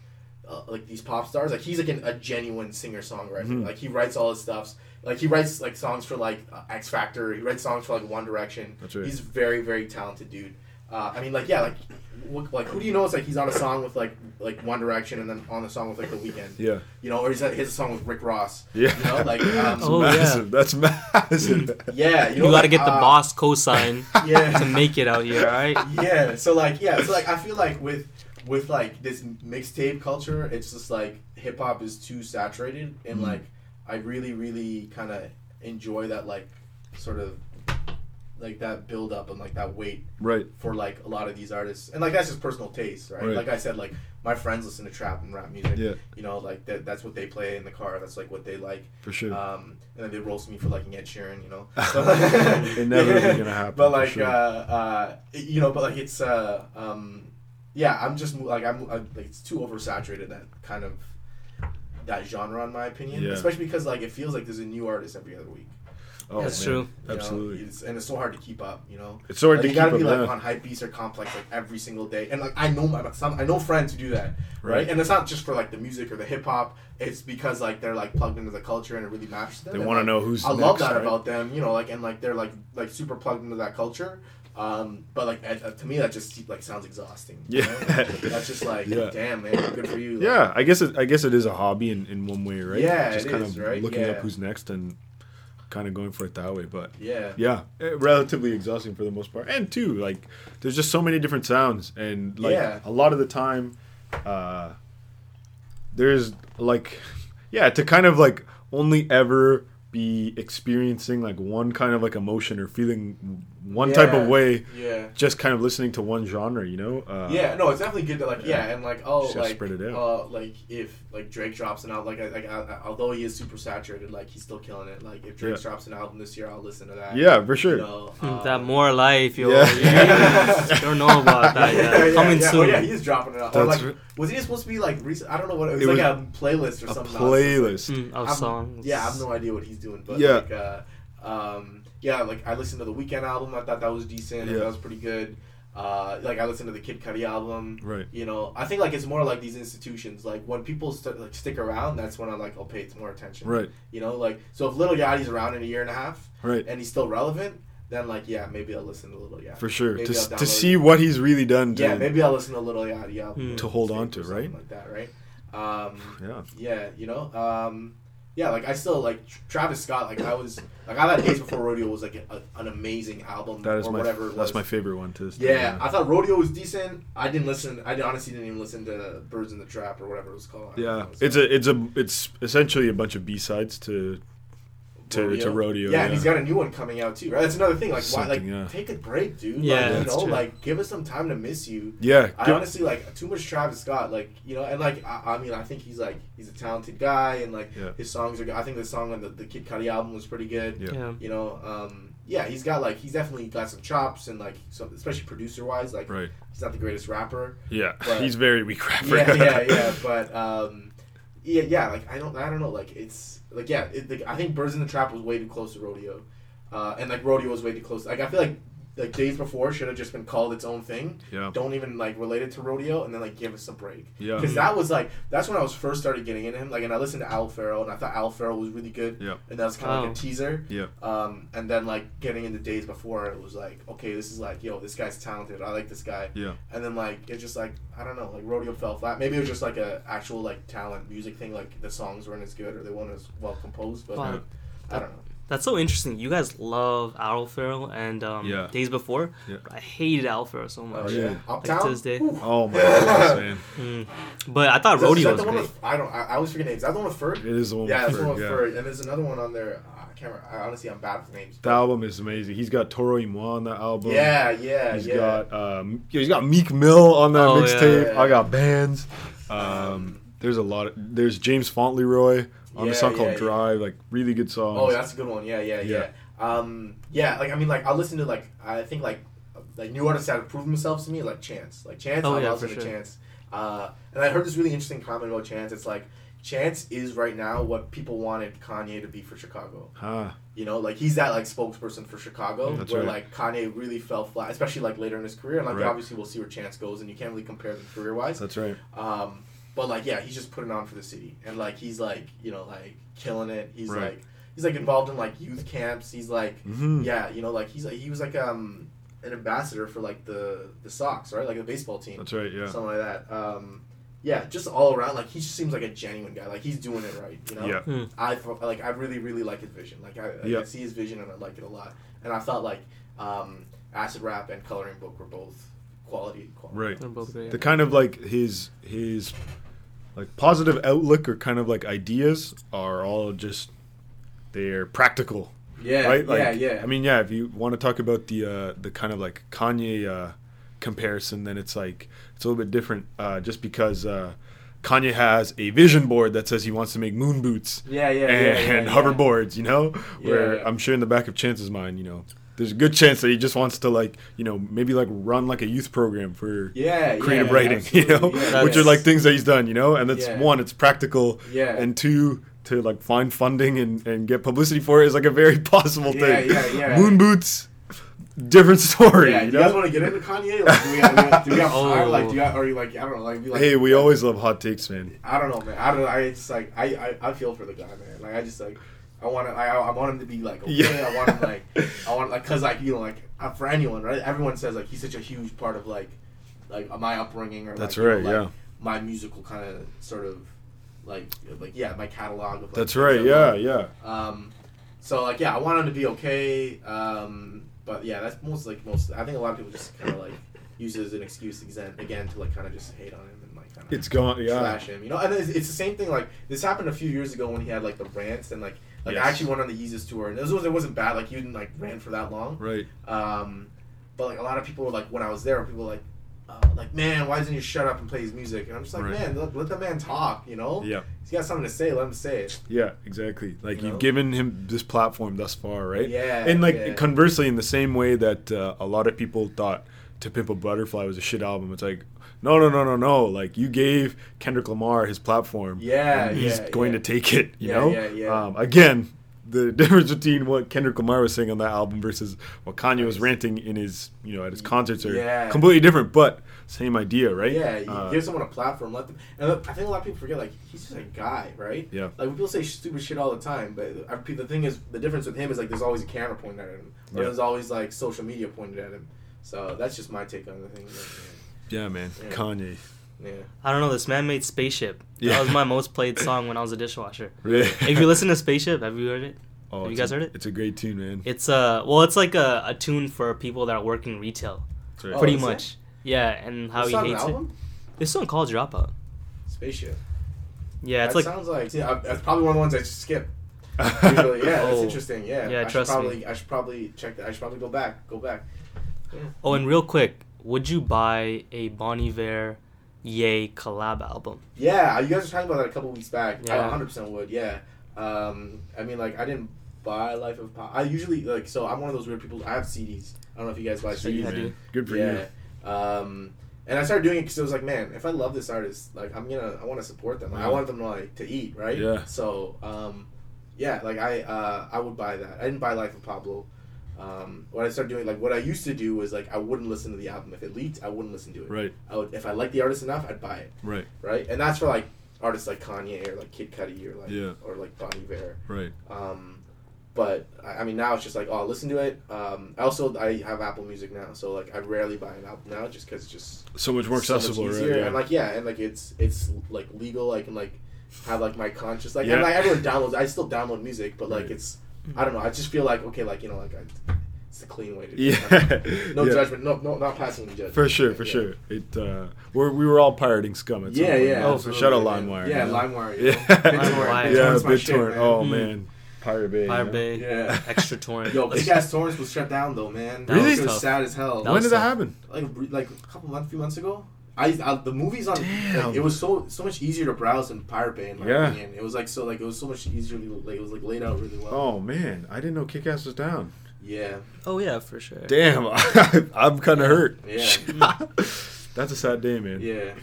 Uh, like these pop stars, like he's like an, a genuine singer songwriter. Mhm. Like he writes all his stuffs. Like he writes like songs for like uh, X Factor. He writes songs for like One Direction. That's right. He's very very talented dude. Uh, I mean like yeah like wh- like who do you know? It's like he's on a song with like like One Direction and then on the song with like The Weeknd. yeah, You know, or he's he has a song with Rick Ross. yeah. You know, like um, That's Oh, yeah. That's massive. yeah, you You, gotta like, get the uh, boss cosign Yeah, to make it out here, right? yeah. So like, yeah. So like, I feel like with with like this mixtape culture, it's just like hip hop is too saturated, and Mhm. like I really, really kind of enjoy that like sort of like that build up and like that weight right. for like a lot of these artists, and like that's just personal taste, right? Right. Like I said, like my friends listen to trap and rap music. Yeah, You know, like that, that's what they play in the car. That's like what they like. for sure. Um, and then they roast me for liking Ed Sheeran, you know. it never Inevitably gonna happen, But like, sure. uh, uh, you know, but like it's, uh, um, yeah, I'm just like I'm, i like it's too oversaturated that kind of that genre in my opinion, Yeah. especially because like it feels like there's a new artist every other week. Oh, That's man. true. you know? Absolutely. It's- and it's so hard to keep up, you know. It's so hard Like, to you keep gotta up. be like yeah. on hype beats or complex like every single day, and like I know my some I know friends who do that, right? Right. And it's not just for like the music or the hip hop. It's because like they're like plugged into the culture and it really matters to them. They want to like, know who's. I love that right? about them, you know, like and like they're like like super plugged into that culture. Um, but like uh, to me, that just like sounds exhausting. Yeah. know? that's just like Yeah. damn man, good for you. Like, Yeah, I guess it, I guess it is a hobby in, in one way, right? Yeah, just it kind is, of right? looking Yeah. up who's next and kind of going for it that way. But yeah, yeah, eh, relatively exhausting for the most part. And two, like there's just so many different sounds, and like Yeah. a lot of the time, uh, there's like, yeah, to kind of like only ever be experiencing like one kind of like emotion or feeling one type of way, yeah. just kind of listening to one genre, you know? Uh, yeah, no, it's definitely good to like yeah, yeah. and like oh Just like spread it out. uh like if like Drake drops an album like I- like I, I- although he is super saturated like he's still killing it like if Drake Yeah. drops an album this year I'll listen to that yeah, for sure. you know um, that more life, yo. Yeah. Yeah. you don't know about that yet. Coming yeah. soon. Oh, yeah, he's dropping it. Out. Or, like, right. was he supposed to be like recent? I don't know what it was. It like was a playlist or something. a something. playlist. Mm, of I'm- songs. Yeah, I have no idea what he's doing, but Yeah. like, uh, um, yeah, like I listened to the Weeknd album. I thought that was decent. Yeah. That was pretty good. Uh, like I listened to the Kid Cudi album. Right. You know, I think like it's more like these institutions. Like when people st- like stick around, that's when I like I'll pay more attention. Right. You know, like so if Little Yachty's around in a year and a half Right. and he's still relevant, then like yeah, maybe I'll listen to Little Yachty. for sure Maybe to, to see what he's really done to Yeah, maybe I'll listen to Little Yachty album Hmm. To hold on to, right? Like that, right? Um, yeah yeah, you know, um, yeah, like I still like Travis Scott. Like I was like I thought Days Before Rodeo was like a, an amazing album that is or my whatever. That's my favorite one to this day, Yeah, I thought Rodeo was decent. I didn't listen. I honestly didn't even listen to Birds in the Trap or whatever it was called. Yeah it's a it's a it's essentially a bunch of b-sides to to- to Rodeo, Yeah, yeah. and he's got a new one coming out too. Right? That's another thing. Like, why? Like, yeah. take a break, dude. Yeah, like, you know, true. like, give us some time to miss you. yeah I give- honestly like too much Travis Scott. Like, you know, and like, I, I mean, I think he's like he's a talented guy, and like Yeah. his songs are. good. I think the song on the, the Kid Cudi album was pretty good. Yeah. Yeah. You know, um, yeah, he's got like he's definitely got some chops and like some, especially producer wise. Like, right he's not the greatest rapper. yeah But- he's very weak rapper yeah, yeah, yeah. But um, yeah, yeah. Like I don't, I don't know. Like it's like yeah. It, like, I think Birds in the Trap was way too close to Rodeo, uh, and like Rodeo was way too close. Like I feel like like Days Before should have just been called its own thing. yeah Don't even like relate it to Rodeo, and then like give us a break. yeah Because that was like that's when I was first started getting into him. Like, and I listened to Owl Pharaoh, and I thought Owl Pharaoh was really good. Yeah. And that was kind of like Oh. a teaser. Yeah. Um, and then like getting into Days Before, it was like, okay, this is like, yo, this guy's talented. I like this guy. yeah And then like it's just like I don't know, like Rodeo fell flat. Maybe it was just like a actual like talent music thing. Like the songs weren't as good or they weren't as well composed. But Wow. I don't know. That's so interesting. You guys love Owl Pharaoh and um, Yeah. Days Before. Yeah. I hated Al Farrell so Oh, much. yeah. Yeah. Uptown. to this day. Ooh. oh my goodness man Mm. But I thought Is Rodeo was the one great. with- I don't. I, I always forget names. Is that the one with Ferg? it is the one Yeah, with that's the one with yeah. Ferg. And there's another one on there. uh, I can't remember. I, honestly, I'm bad with names. the album is amazing he's got Toro y Moi on that album Yeah, yeah, He's yeah. got um, yeah, he's got Meek Mill on that Oh, yeah. mixtape. Yeah. I got bands. Um, Um, there's a lot. Of, there's James Fauntleroy on Yeah, a song yeah, called yeah. Drive. Like really good songs. Oh, that's a good one. Yeah, yeah, yeah. Yeah. Um, yeah, like I mean, like I listen to like I think like like new artists that have proven themselves to me, like Chance. Like Chance, Oh, I yeah, listen for to sure. Chance. Uh, and I heard this really interesting comment about Chance. It's like Chance is right now what people wanted Kanye to be for Chicago. Huh. You know, like he's that like spokesperson for Chicago, That's where right. like Kanye really fell flat, especially like later in his career. And like Right. obviously we'll see where Chance goes, and you can't really compare them career wise. That's right. Um, but like, yeah, he's just putting on for the city, and like he's like, you know, like killing it. He's Right. like, he's like involved in like youth camps. He's like, hmm yeah, you know, like he's like he was like um an ambassador for like the the Sox, right? Like the baseball team, That's right. Yeah. something like that. Um, yeah, just all around, like he just seems like a genuine guy. Like he's doing it right, you know. Yeah. I like I really really like his vision. Like I, like, Yeah. I see his vision and I like it a lot. And I thought like um, Acid Rap and Coloring Book were both quality. quality Right. Both great. The kind of like his his like positive outlook or kind of like ideas are all just they're practical Yeah, right? Like, yeah, yeah. I mean, yeah. If you want to talk about the uh, the kind of like Kanye uh, comparison, then it's like it's a little bit different. Uh, just because uh, Kanye has a vision board that says he wants to make moon boots yeah, yeah, and, yeah, yeah, and hoverboards, you know. Yeah, Where. I'm sure in the back of Chance's mind, you know, there's a good chance that he just wants to like, you know, maybe like run like a youth program for Yeah, creative yeah, writing, you know. Yeah, which are like things that he's done, you know, and that's Yeah. one, it's practical, Yeah. and two, to like find funding and, and get publicity for it is like a very possible Yeah, thing. yeah, yeah. Moon boots, different story. Yeah, you do you guys want to get into Kanye? Like, do we have, do we have Oh. time? Like, oh. do you have, or you like, I don't know, like, like, hey, we always love hot takes, man. I don't know, man. I don't. know. I just like, I, I, I feel for the guy, man. Like, I just like, I want to, I, I want him to be like, okay. Yeah. I want him like, I want like, cause like, you know, like uh, for anyone, right? Everyone says like he's such a huge part of like, like my upbringing or That's like, you know, right, like, yeah. my musical kind of sort of like, like yeah, my catalog of. Like, That's right, yeah, love. yeah. Um, so like yeah, I want him to be okay. Um, but yeah, that's most like most. I think a lot of people just kind of like use it as an excuse again, again to like kind of just hate on him and like kind of It's gone, yeah. trash him. You know, and it's, it's the same thing. Like this happened a few years ago when he had like the rants and like like Yes. I actually went on the Yeezus tour and it, was, it wasn't bad. Like you didn't like ran for that long. Right. Um, but like a lot of people were like when I was there, people were like. Uh, like man, why doesn't he shut up and play his music? And I'm just like, Right. man, let, let the man talk. You know, Yeah. he's got something to say. Let him say it. Yeah, exactly. Like You you've given him this platform thus far, right? Yeah, And like yeah. conversely, in the same way that uh, a lot of people thought "To Pimp a Butterfly" was a shit album, it's like, no, no, no, no, no. Like you gave Kendrick Lamar his platform. Yeah, he's yeah, going yeah. to take it. You Yeah, know. yeah, yeah. Um, again, the difference between what Kendrick Lamar was saying on that album versus what Kanye was ranting in his you know at his concerts are Yeah. completely different, but same idea, right? Yeah, you Uh, give someone a platform, let them. And I think a lot of people forget, like, he's just a guy, right? Yeah. Like, people say stupid shit all the time, but I, the thing is, the difference with him is, like, there's always a camera pointed at him, or Yeah. there's always, like, social media pointed at him. So that's just my take on the thing. yeah, man, Yeah. Kanye. Yeah. I don't know. This man made Spaceship. Yeah. That was my most played song when I was a dishwasher. Really? if you listen to Spaceship, have you heard it? Oh, Have you guys a- heard it? It's a great tune, man. It's uh well, it's like a, a tune for people that are working retail, That's right. Oh, pretty it? much. Yeah, and how It's he not an hates it. album? This song called Dropout. Spaceship. Yeah, it's that like sounds like. See, I, that's probably one of the ones I skip. Usually, yeah, that's Oh. interesting. Yeah, Yeah, I trust should me. probably, I should probably check that. I should probably go back. Go back. Yeah. oh, and real quick, would you buy a Bon Iver Yay collab album? Yeah, you guys were talking about that a couple weeks back. I 100% would. Yeah. Um, I mean, like, I didn't buy Life of Pop. I usually like, so I'm one of those weird people. I have CDs. I don't know if you guys buy See, Yeah, CDs. dude. man. Good for yeah. you. Um, and I started doing it because it was like, man, if I love this artist, like, I'm gonna, I want to support them. Like, I want them to like to eat, right? Yeah. So, um, yeah, like I, uh, I would buy that. I didn't buy Life of Pablo. Um, what I started doing, like, what I used to do was like, I wouldn't listen to the album if it leaked. I wouldn't listen to it. Right, I would, if I liked the artist enough, I'd buy it right, right? And that's for like artists like Kanye or like Kid Cudi or like Yeah. or like Bon Iver. right. Um, but I I mean now it's just like oh I'll listen to it. Um, also I have Apple Music now, so like I rarely buy an album now just because it's just So much more so much accessible, right? easier. Yeah. And like yeah, and like it's it's like legal. I can like have like my conscious like Yeah. and like everyone downloads. I still download music, but like Right. it's I don't know. I just feel like okay, like you know like I, it's the clean way to do yeah. it. No yeah. judgment. No, no, not passing any judgment. For sure, for Yeah. sure. It uh, we're, we were all pirating scum at some Yeah, point. yeah. Oh, absolutely, shout out. LimeWire. Yeah. LimeWire. Yeah, know. BitTorrent. LimeWire. yeah, BitTorrent's my shit, BitTorrent. Oh Mm. man, Pirate Bay. Pirate you? Bay, Yeah. Extra Torrent. Yo, Big Ass Torrance was shut down though, man. That Really? It was tough. sad as hell. That When was did that happen? like a- like a couple months, few months ago. I, I the movies on like, it was so so much easier to browse than Pirate Bay in my Yeah. opinion. It was like so like it was so much easier. to- Like it was like laid out really well. Oh man, I didn't know Kick Ass was down. Yeah, Oh yeah, for sure. Damn, I'm kind of hurt. Yeah. That's a sad day, man. yeah.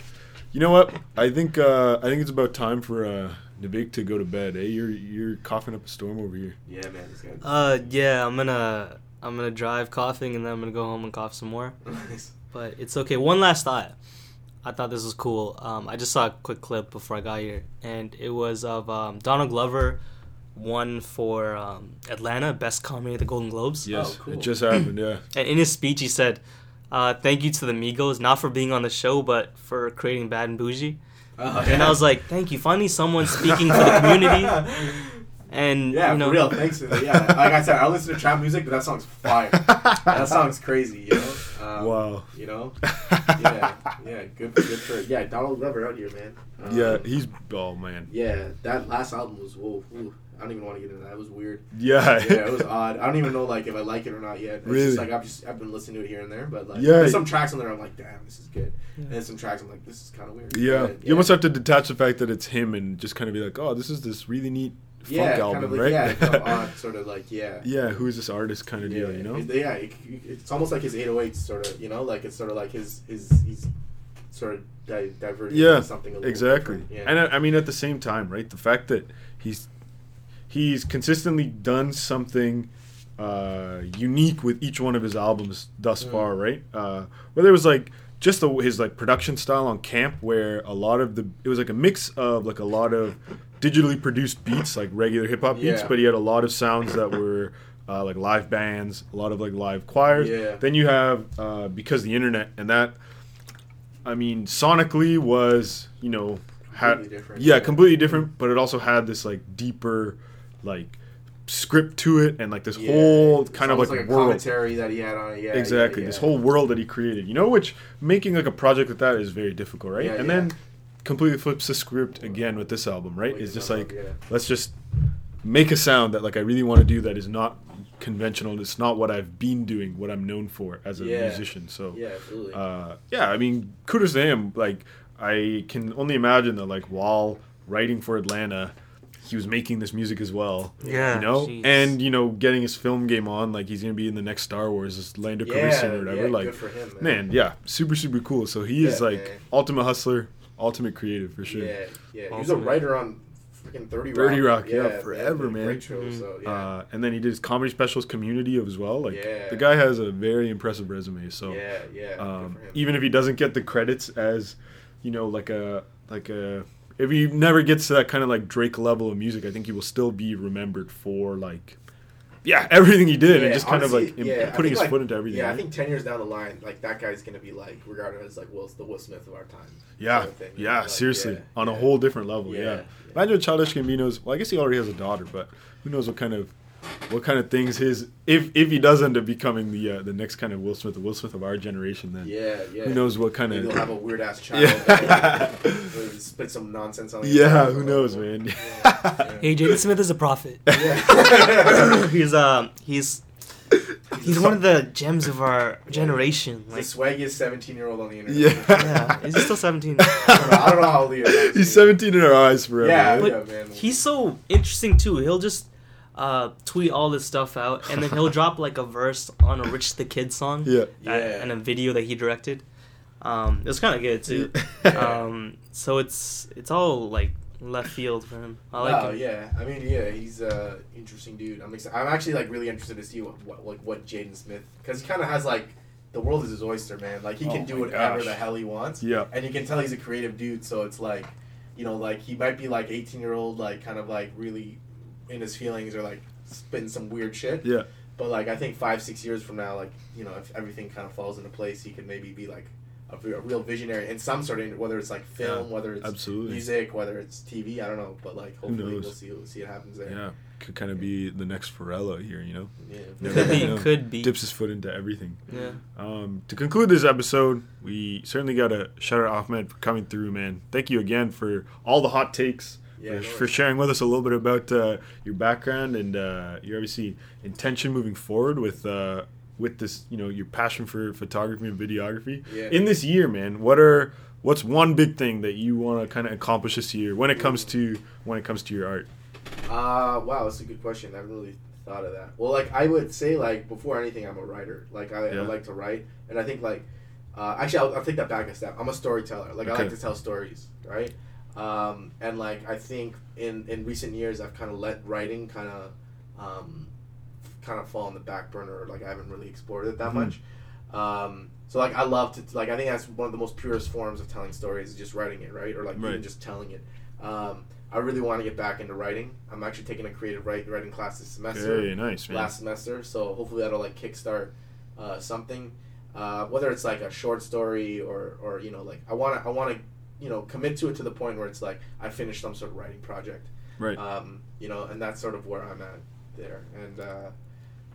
You know what? I think uh, I think it's about time for uh, Nabik to go to bed. Hey, you're you're coughing up a storm over here. Yeah, man, this guy. Uh, yeah, I'm gonna I'm gonna drive coughing and then I'm gonna go home and cough some more. Nice. But it's okay. One last thought. I thought this was cool. Um, I just saw a quick clip before I got here, and it was of um, Donald Glover won for um, Atlanta Best Comedy at the Golden Globes. Yes, cool. it just happened. Yeah. And in his speech, he said, uh, "Thank you to the Migos, not for being on the show, but for creating Bad and Boujee." Uh, And I was like, "Thank you, finally someone speaking for the community." And Yeah, you know, for real. Thanks. Yeah, like I said, I listen to trap music, but that song's fire. that song's crazy. You know. Um, Wow. You know. Yeah. Yeah. Good. Good for yeah. Donald Glover out here, man. Um, Yeah, he's oh man. Yeah, that last album was whoa. Ooh, I don't even want to get into that. It was weird. Yeah. Yeah, it was odd. I don't even know like if I like it or not yet. It's Really? just like I've just I've been listening to it here and there, but like Yeah. there's some tracks on there I'm like, damn, this is good. Yeah. And then some tracks I'm like, this is kind of weird. Yeah, But, you almost have to detach the fact that it's him and just kind of be like, oh, this is this really neat funk yeah, album, kind of like, right? Yeah, kind of odd, sort of like yeah. yeah, who is this artist kind of yeah, deal, you know? yeah, it- it's almost like his 808s, sort of. You know, like it's sort of like his his he's sort of di- diverting Yeah, something a little Exactly. Yeah. And I, I mean, at the same time, right? The fact that he's he's consistently done something uh, unique with each one of his albums thus Mm. far, right? Uh, whether it was like just the, his like production style on Camp, where a lot of the it was like a mix of like a lot of digitally produced beats, like regular hip hop beats, Yeah. but he had a lot of sounds that were. Uh, like live bands, a lot of like live choirs. Yeah. Then you have uh, because the internet and that I mean, sonically was you know had Completely different, yeah, yeah. completely different, but it also had this like deeper like script to it and like this Yeah, whole kind of like, a world. commentary that he had on it. Yeah, exactly, yeah, this whole world that he created. You know, which making like a project like that is very difficult, right? Yeah, and yeah. then completely flips the script again with this album, right? It's just like let's just make a sound that like I really want to do that is not conventional. It's not what I've been doing, what I'm known for as a Yeah. musician. So Yeah, absolutely. uh, yeah, I mean, kudos to him. Like, I can only imagine that, like, while writing for Atlanta, he was making this music as well. Yeah, you know, jeez. and you know, getting his film game on, like he's gonna be in the next Star Wars, this Lando yeah, Calrissian or whatever. yeah, like, good for him, man. man, yeah, super, super cool. So he is like man. ultimate hustler, ultimate creative for sure. Yeah, yeah. He was a writer on freaking Thirty Rock. 30 Rock, yeah, they forever, man. Great show, Mhm. so yeah. Uh, and then he did his comedy specials, Community as well. Like Yeah. the guy has a very impressive resume. So yeah, yeah. um, even if he doesn't get the credits as, you know, like a like a if he never gets to that kind of like Drake level of music, I think he will still be remembered for like, yeah, everything he did and Yeah, just kind of like yeah, putting his like- foot into everything. Yeah, I think ten years down the line, like that guy's gonna be like regarded as like Will the Will Smith of our time. Yeah, of yeah, like, seriously, yeah, on a whole different level. Yeah, Yeah, yeah. imagine Childish Gambino's. Well, I guess he already has a daughter, but who knows what kind of what kind of things his if if he does end up becoming the uh, the next kind of Will Smith, the Will Smith of our generation, then Yeah, yeah. who knows what kind Maybe of he'll have a weird ass child. Yeah. Really spit some nonsense on. Yeah, who knows, whatever. man? Yeah, Hey, Jaden Smith is a prophet. yeah. he's um he's he's one of the gems of our generation. the Like, swaggiest seventeen-year-old on the internet. yeah. yeah, is he still seventeen? I don't know, I don't know how old he is. He's 17 in our eyes forever. Yeah, right? yeah, man. He's so interesting too. He'll just uh, tweet all this stuff out, and then he'll drop like a verse on a Rich the Kid song. yeah. Yeah. and a video that he directed. Um, it was kind of good too. Um, so it's it's all like left field for him. I like oh him. yeah, I mean yeah, he's a interesting dude. I'm excited. I'm actually like really interested to see what, what like what Jaden Smith because he kind of has like the world is his oyster, man. Like he can Oh do whatever gosh. the hell he wants. Yeah. and you can tell he's a creative dude. So it's like, you know, like he might be like 18 year old, like kind of like really in his feelings or like spitting some weird shit. Yeah. But like I think five six years from now, like you know, if everything kind of falls into place, he could maybe be like a, a real visionary in some sort of whether it's like film, whether it's Absolutely. music, whether it's TV. I don't know, but like hopefully we'll see we'll see what happens there. Yeah. Could kind of be the next Pharrell here, you know? Yeah. Never Could be, know. could be. Dips his foot into everything. Yeah. Um, to conclude this episode, we certainly got to shout out Ahmed for coming through, man. Thank you again for all the hot takes, Yeah, for, for sharing with us a little bit about uh, your background and uh, your obviously intention moving forward with uh, with this, you know, your passion for photography and videography. Yeah. In this year, man, what are what's one big thing that you want to kind of accomplish this year when it comes to when it comes to your art? Uh, wow, that's a good question. I really thought of that. Well, like I would say, like before anything, I'm a writer. Like I, I like to write, and I think like uh, actually, I'll, I'll take that back a step. I'm a storyteller. Like I like to tell stories, right? Um, and like I think in in recent years, I've kind of let writing kind of um, kind of fall on the back burner. Like I haven't really explored it that Mhm. much. Um, so like I love to like I think that's one of the most purest forms of telling stories is just writing it, right? Or like Right. even just telling it. Um, I really want to get back into writing. I'm actually taking a creative write, writing class this semester, Hey, nice, man. last semester. So hopefully that'll like kickstart uh, something. Uh, whether it's like a short story or or you know like I want to I want to you know commit to it to the point where it's like I finish some sort of writing project. Right. Um, you know, and that's sort of where I'm at there. And uh,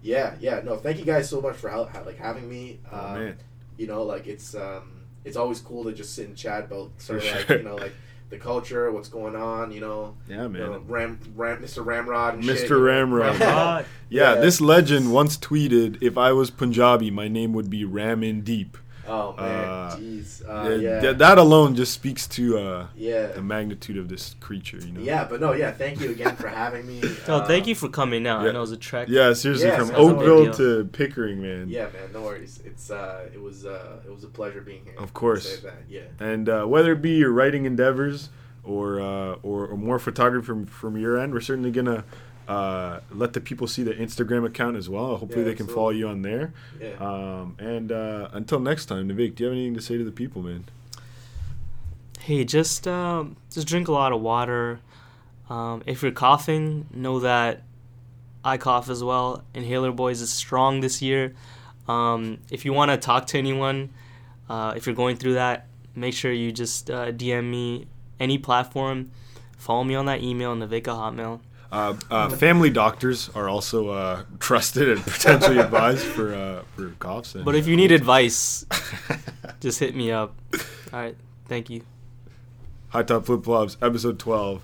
yeah, yeah. No, thank you guys so much for hel- ha- like having me. oh, Um, man. you know like it's um it's always cool to just sit and chat about sort of For like you know like the culture what's going on you know, Yeah, you man. know ram, ram mr ramrod and Mr. shit, you. Ramrod. Ah, Yeah, Yeah. this legend once tweeted, "If I was Punjabi, my name would be Ramin Deep." Oh man Uh, jeez Yeah, uh, yeah th- that alone just speaks to uh, yeah the magnitude of this creature. You know. yeah but no yeah thank you again for having me oh, Uh, thank you for coming out. yeah. I know it was a trek. Yeah, seriously, Yeah, from sounds like a Oakville to Pickering, man. yeah man no worries it's uh it was uh it was a pleasure being here Of course. Say that yeah And uh, whether it be your writing endeavors or, uh, or or more photography from from your end, we're certainly gonna uh, let the people see the Instagram account as well. Hopefully, Yeah, they can follow you on there. yeah Um, and uh, until next time, Navik, do you have anything to say to the people, man? Hey, just um, just drink a lot of water. Um, if you're coughing, know that I cough as well. Inhaler Boys is strong this year. Um, if you want to talk to anyone, uh, if you're going through that, make sure you just uh, DM me any platform. Follow me on that email, Navika Hotmail. Uh, uh, family doctors are also uh, trusted and potentially advised for uh, for coughs. And, But if you need advice, just hit me up. All right, thank you. High Top Flip Flops, episode 12.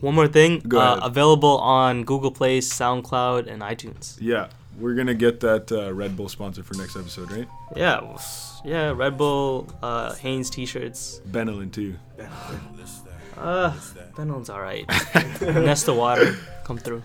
One more thing, Go uh, available on Google Play, SoundCloud, and iTunes. Yeah, we're going to get that uh, Red Bull sponsor for next episode, right? Yeah, yeah, Red Bull, uh, Hanes t-shirts. Benylin, too. Uh, Benylin's alright. Nesta Water, come through.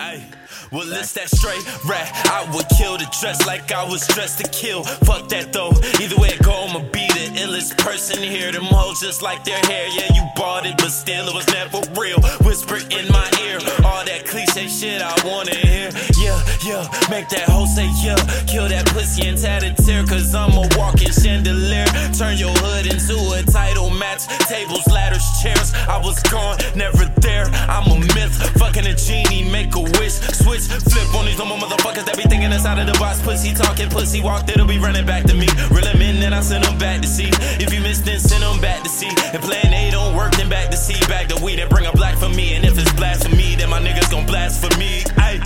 Ay, well, it's that straight rat. I would kill the dress like I was dressed to kill. Fuck that though. Either way it go, I'ma be the illest person here. Them hoes just like their hair. Yeah, you bought it, but still it was never real. Whisper in my ear, all that cliche shit I wanna hear. Yeah, yeah, make that hoe say yeah. Kill that pussy and tat a tear, cause I'm a walking chandelier. Turn your hood into a title match. Tables, ladders, chairs. I was gone, never there. I'm a myth. Fucking a genie, make a wish. Switch, flip on these normal motherfuckers that be thinking inside of the box. Pussy talking, pussy walk, it'll be running back to me. Reel them in, then I send them back to sea. If you miss, then send them back to sea. If plan A don't work, then back to sea. Back to weed and bring a black for me. And if it's blasphemy, then my niggas gon' blasphemy. Ay,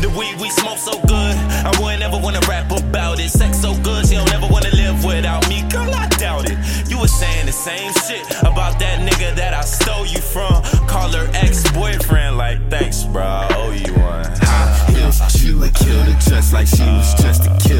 the weed we smoke so good. I wouldn't ever wanna rap about it. Sex so good, she don't ever wanna live without me. Girl, I doubt it. You was saying the same shit about that nigga that I stole you from. Call her ex boyfriend, like, thanks, bro. I owe you one. Ha, yeah. She would kill the dress like she was uh, dressed to kill.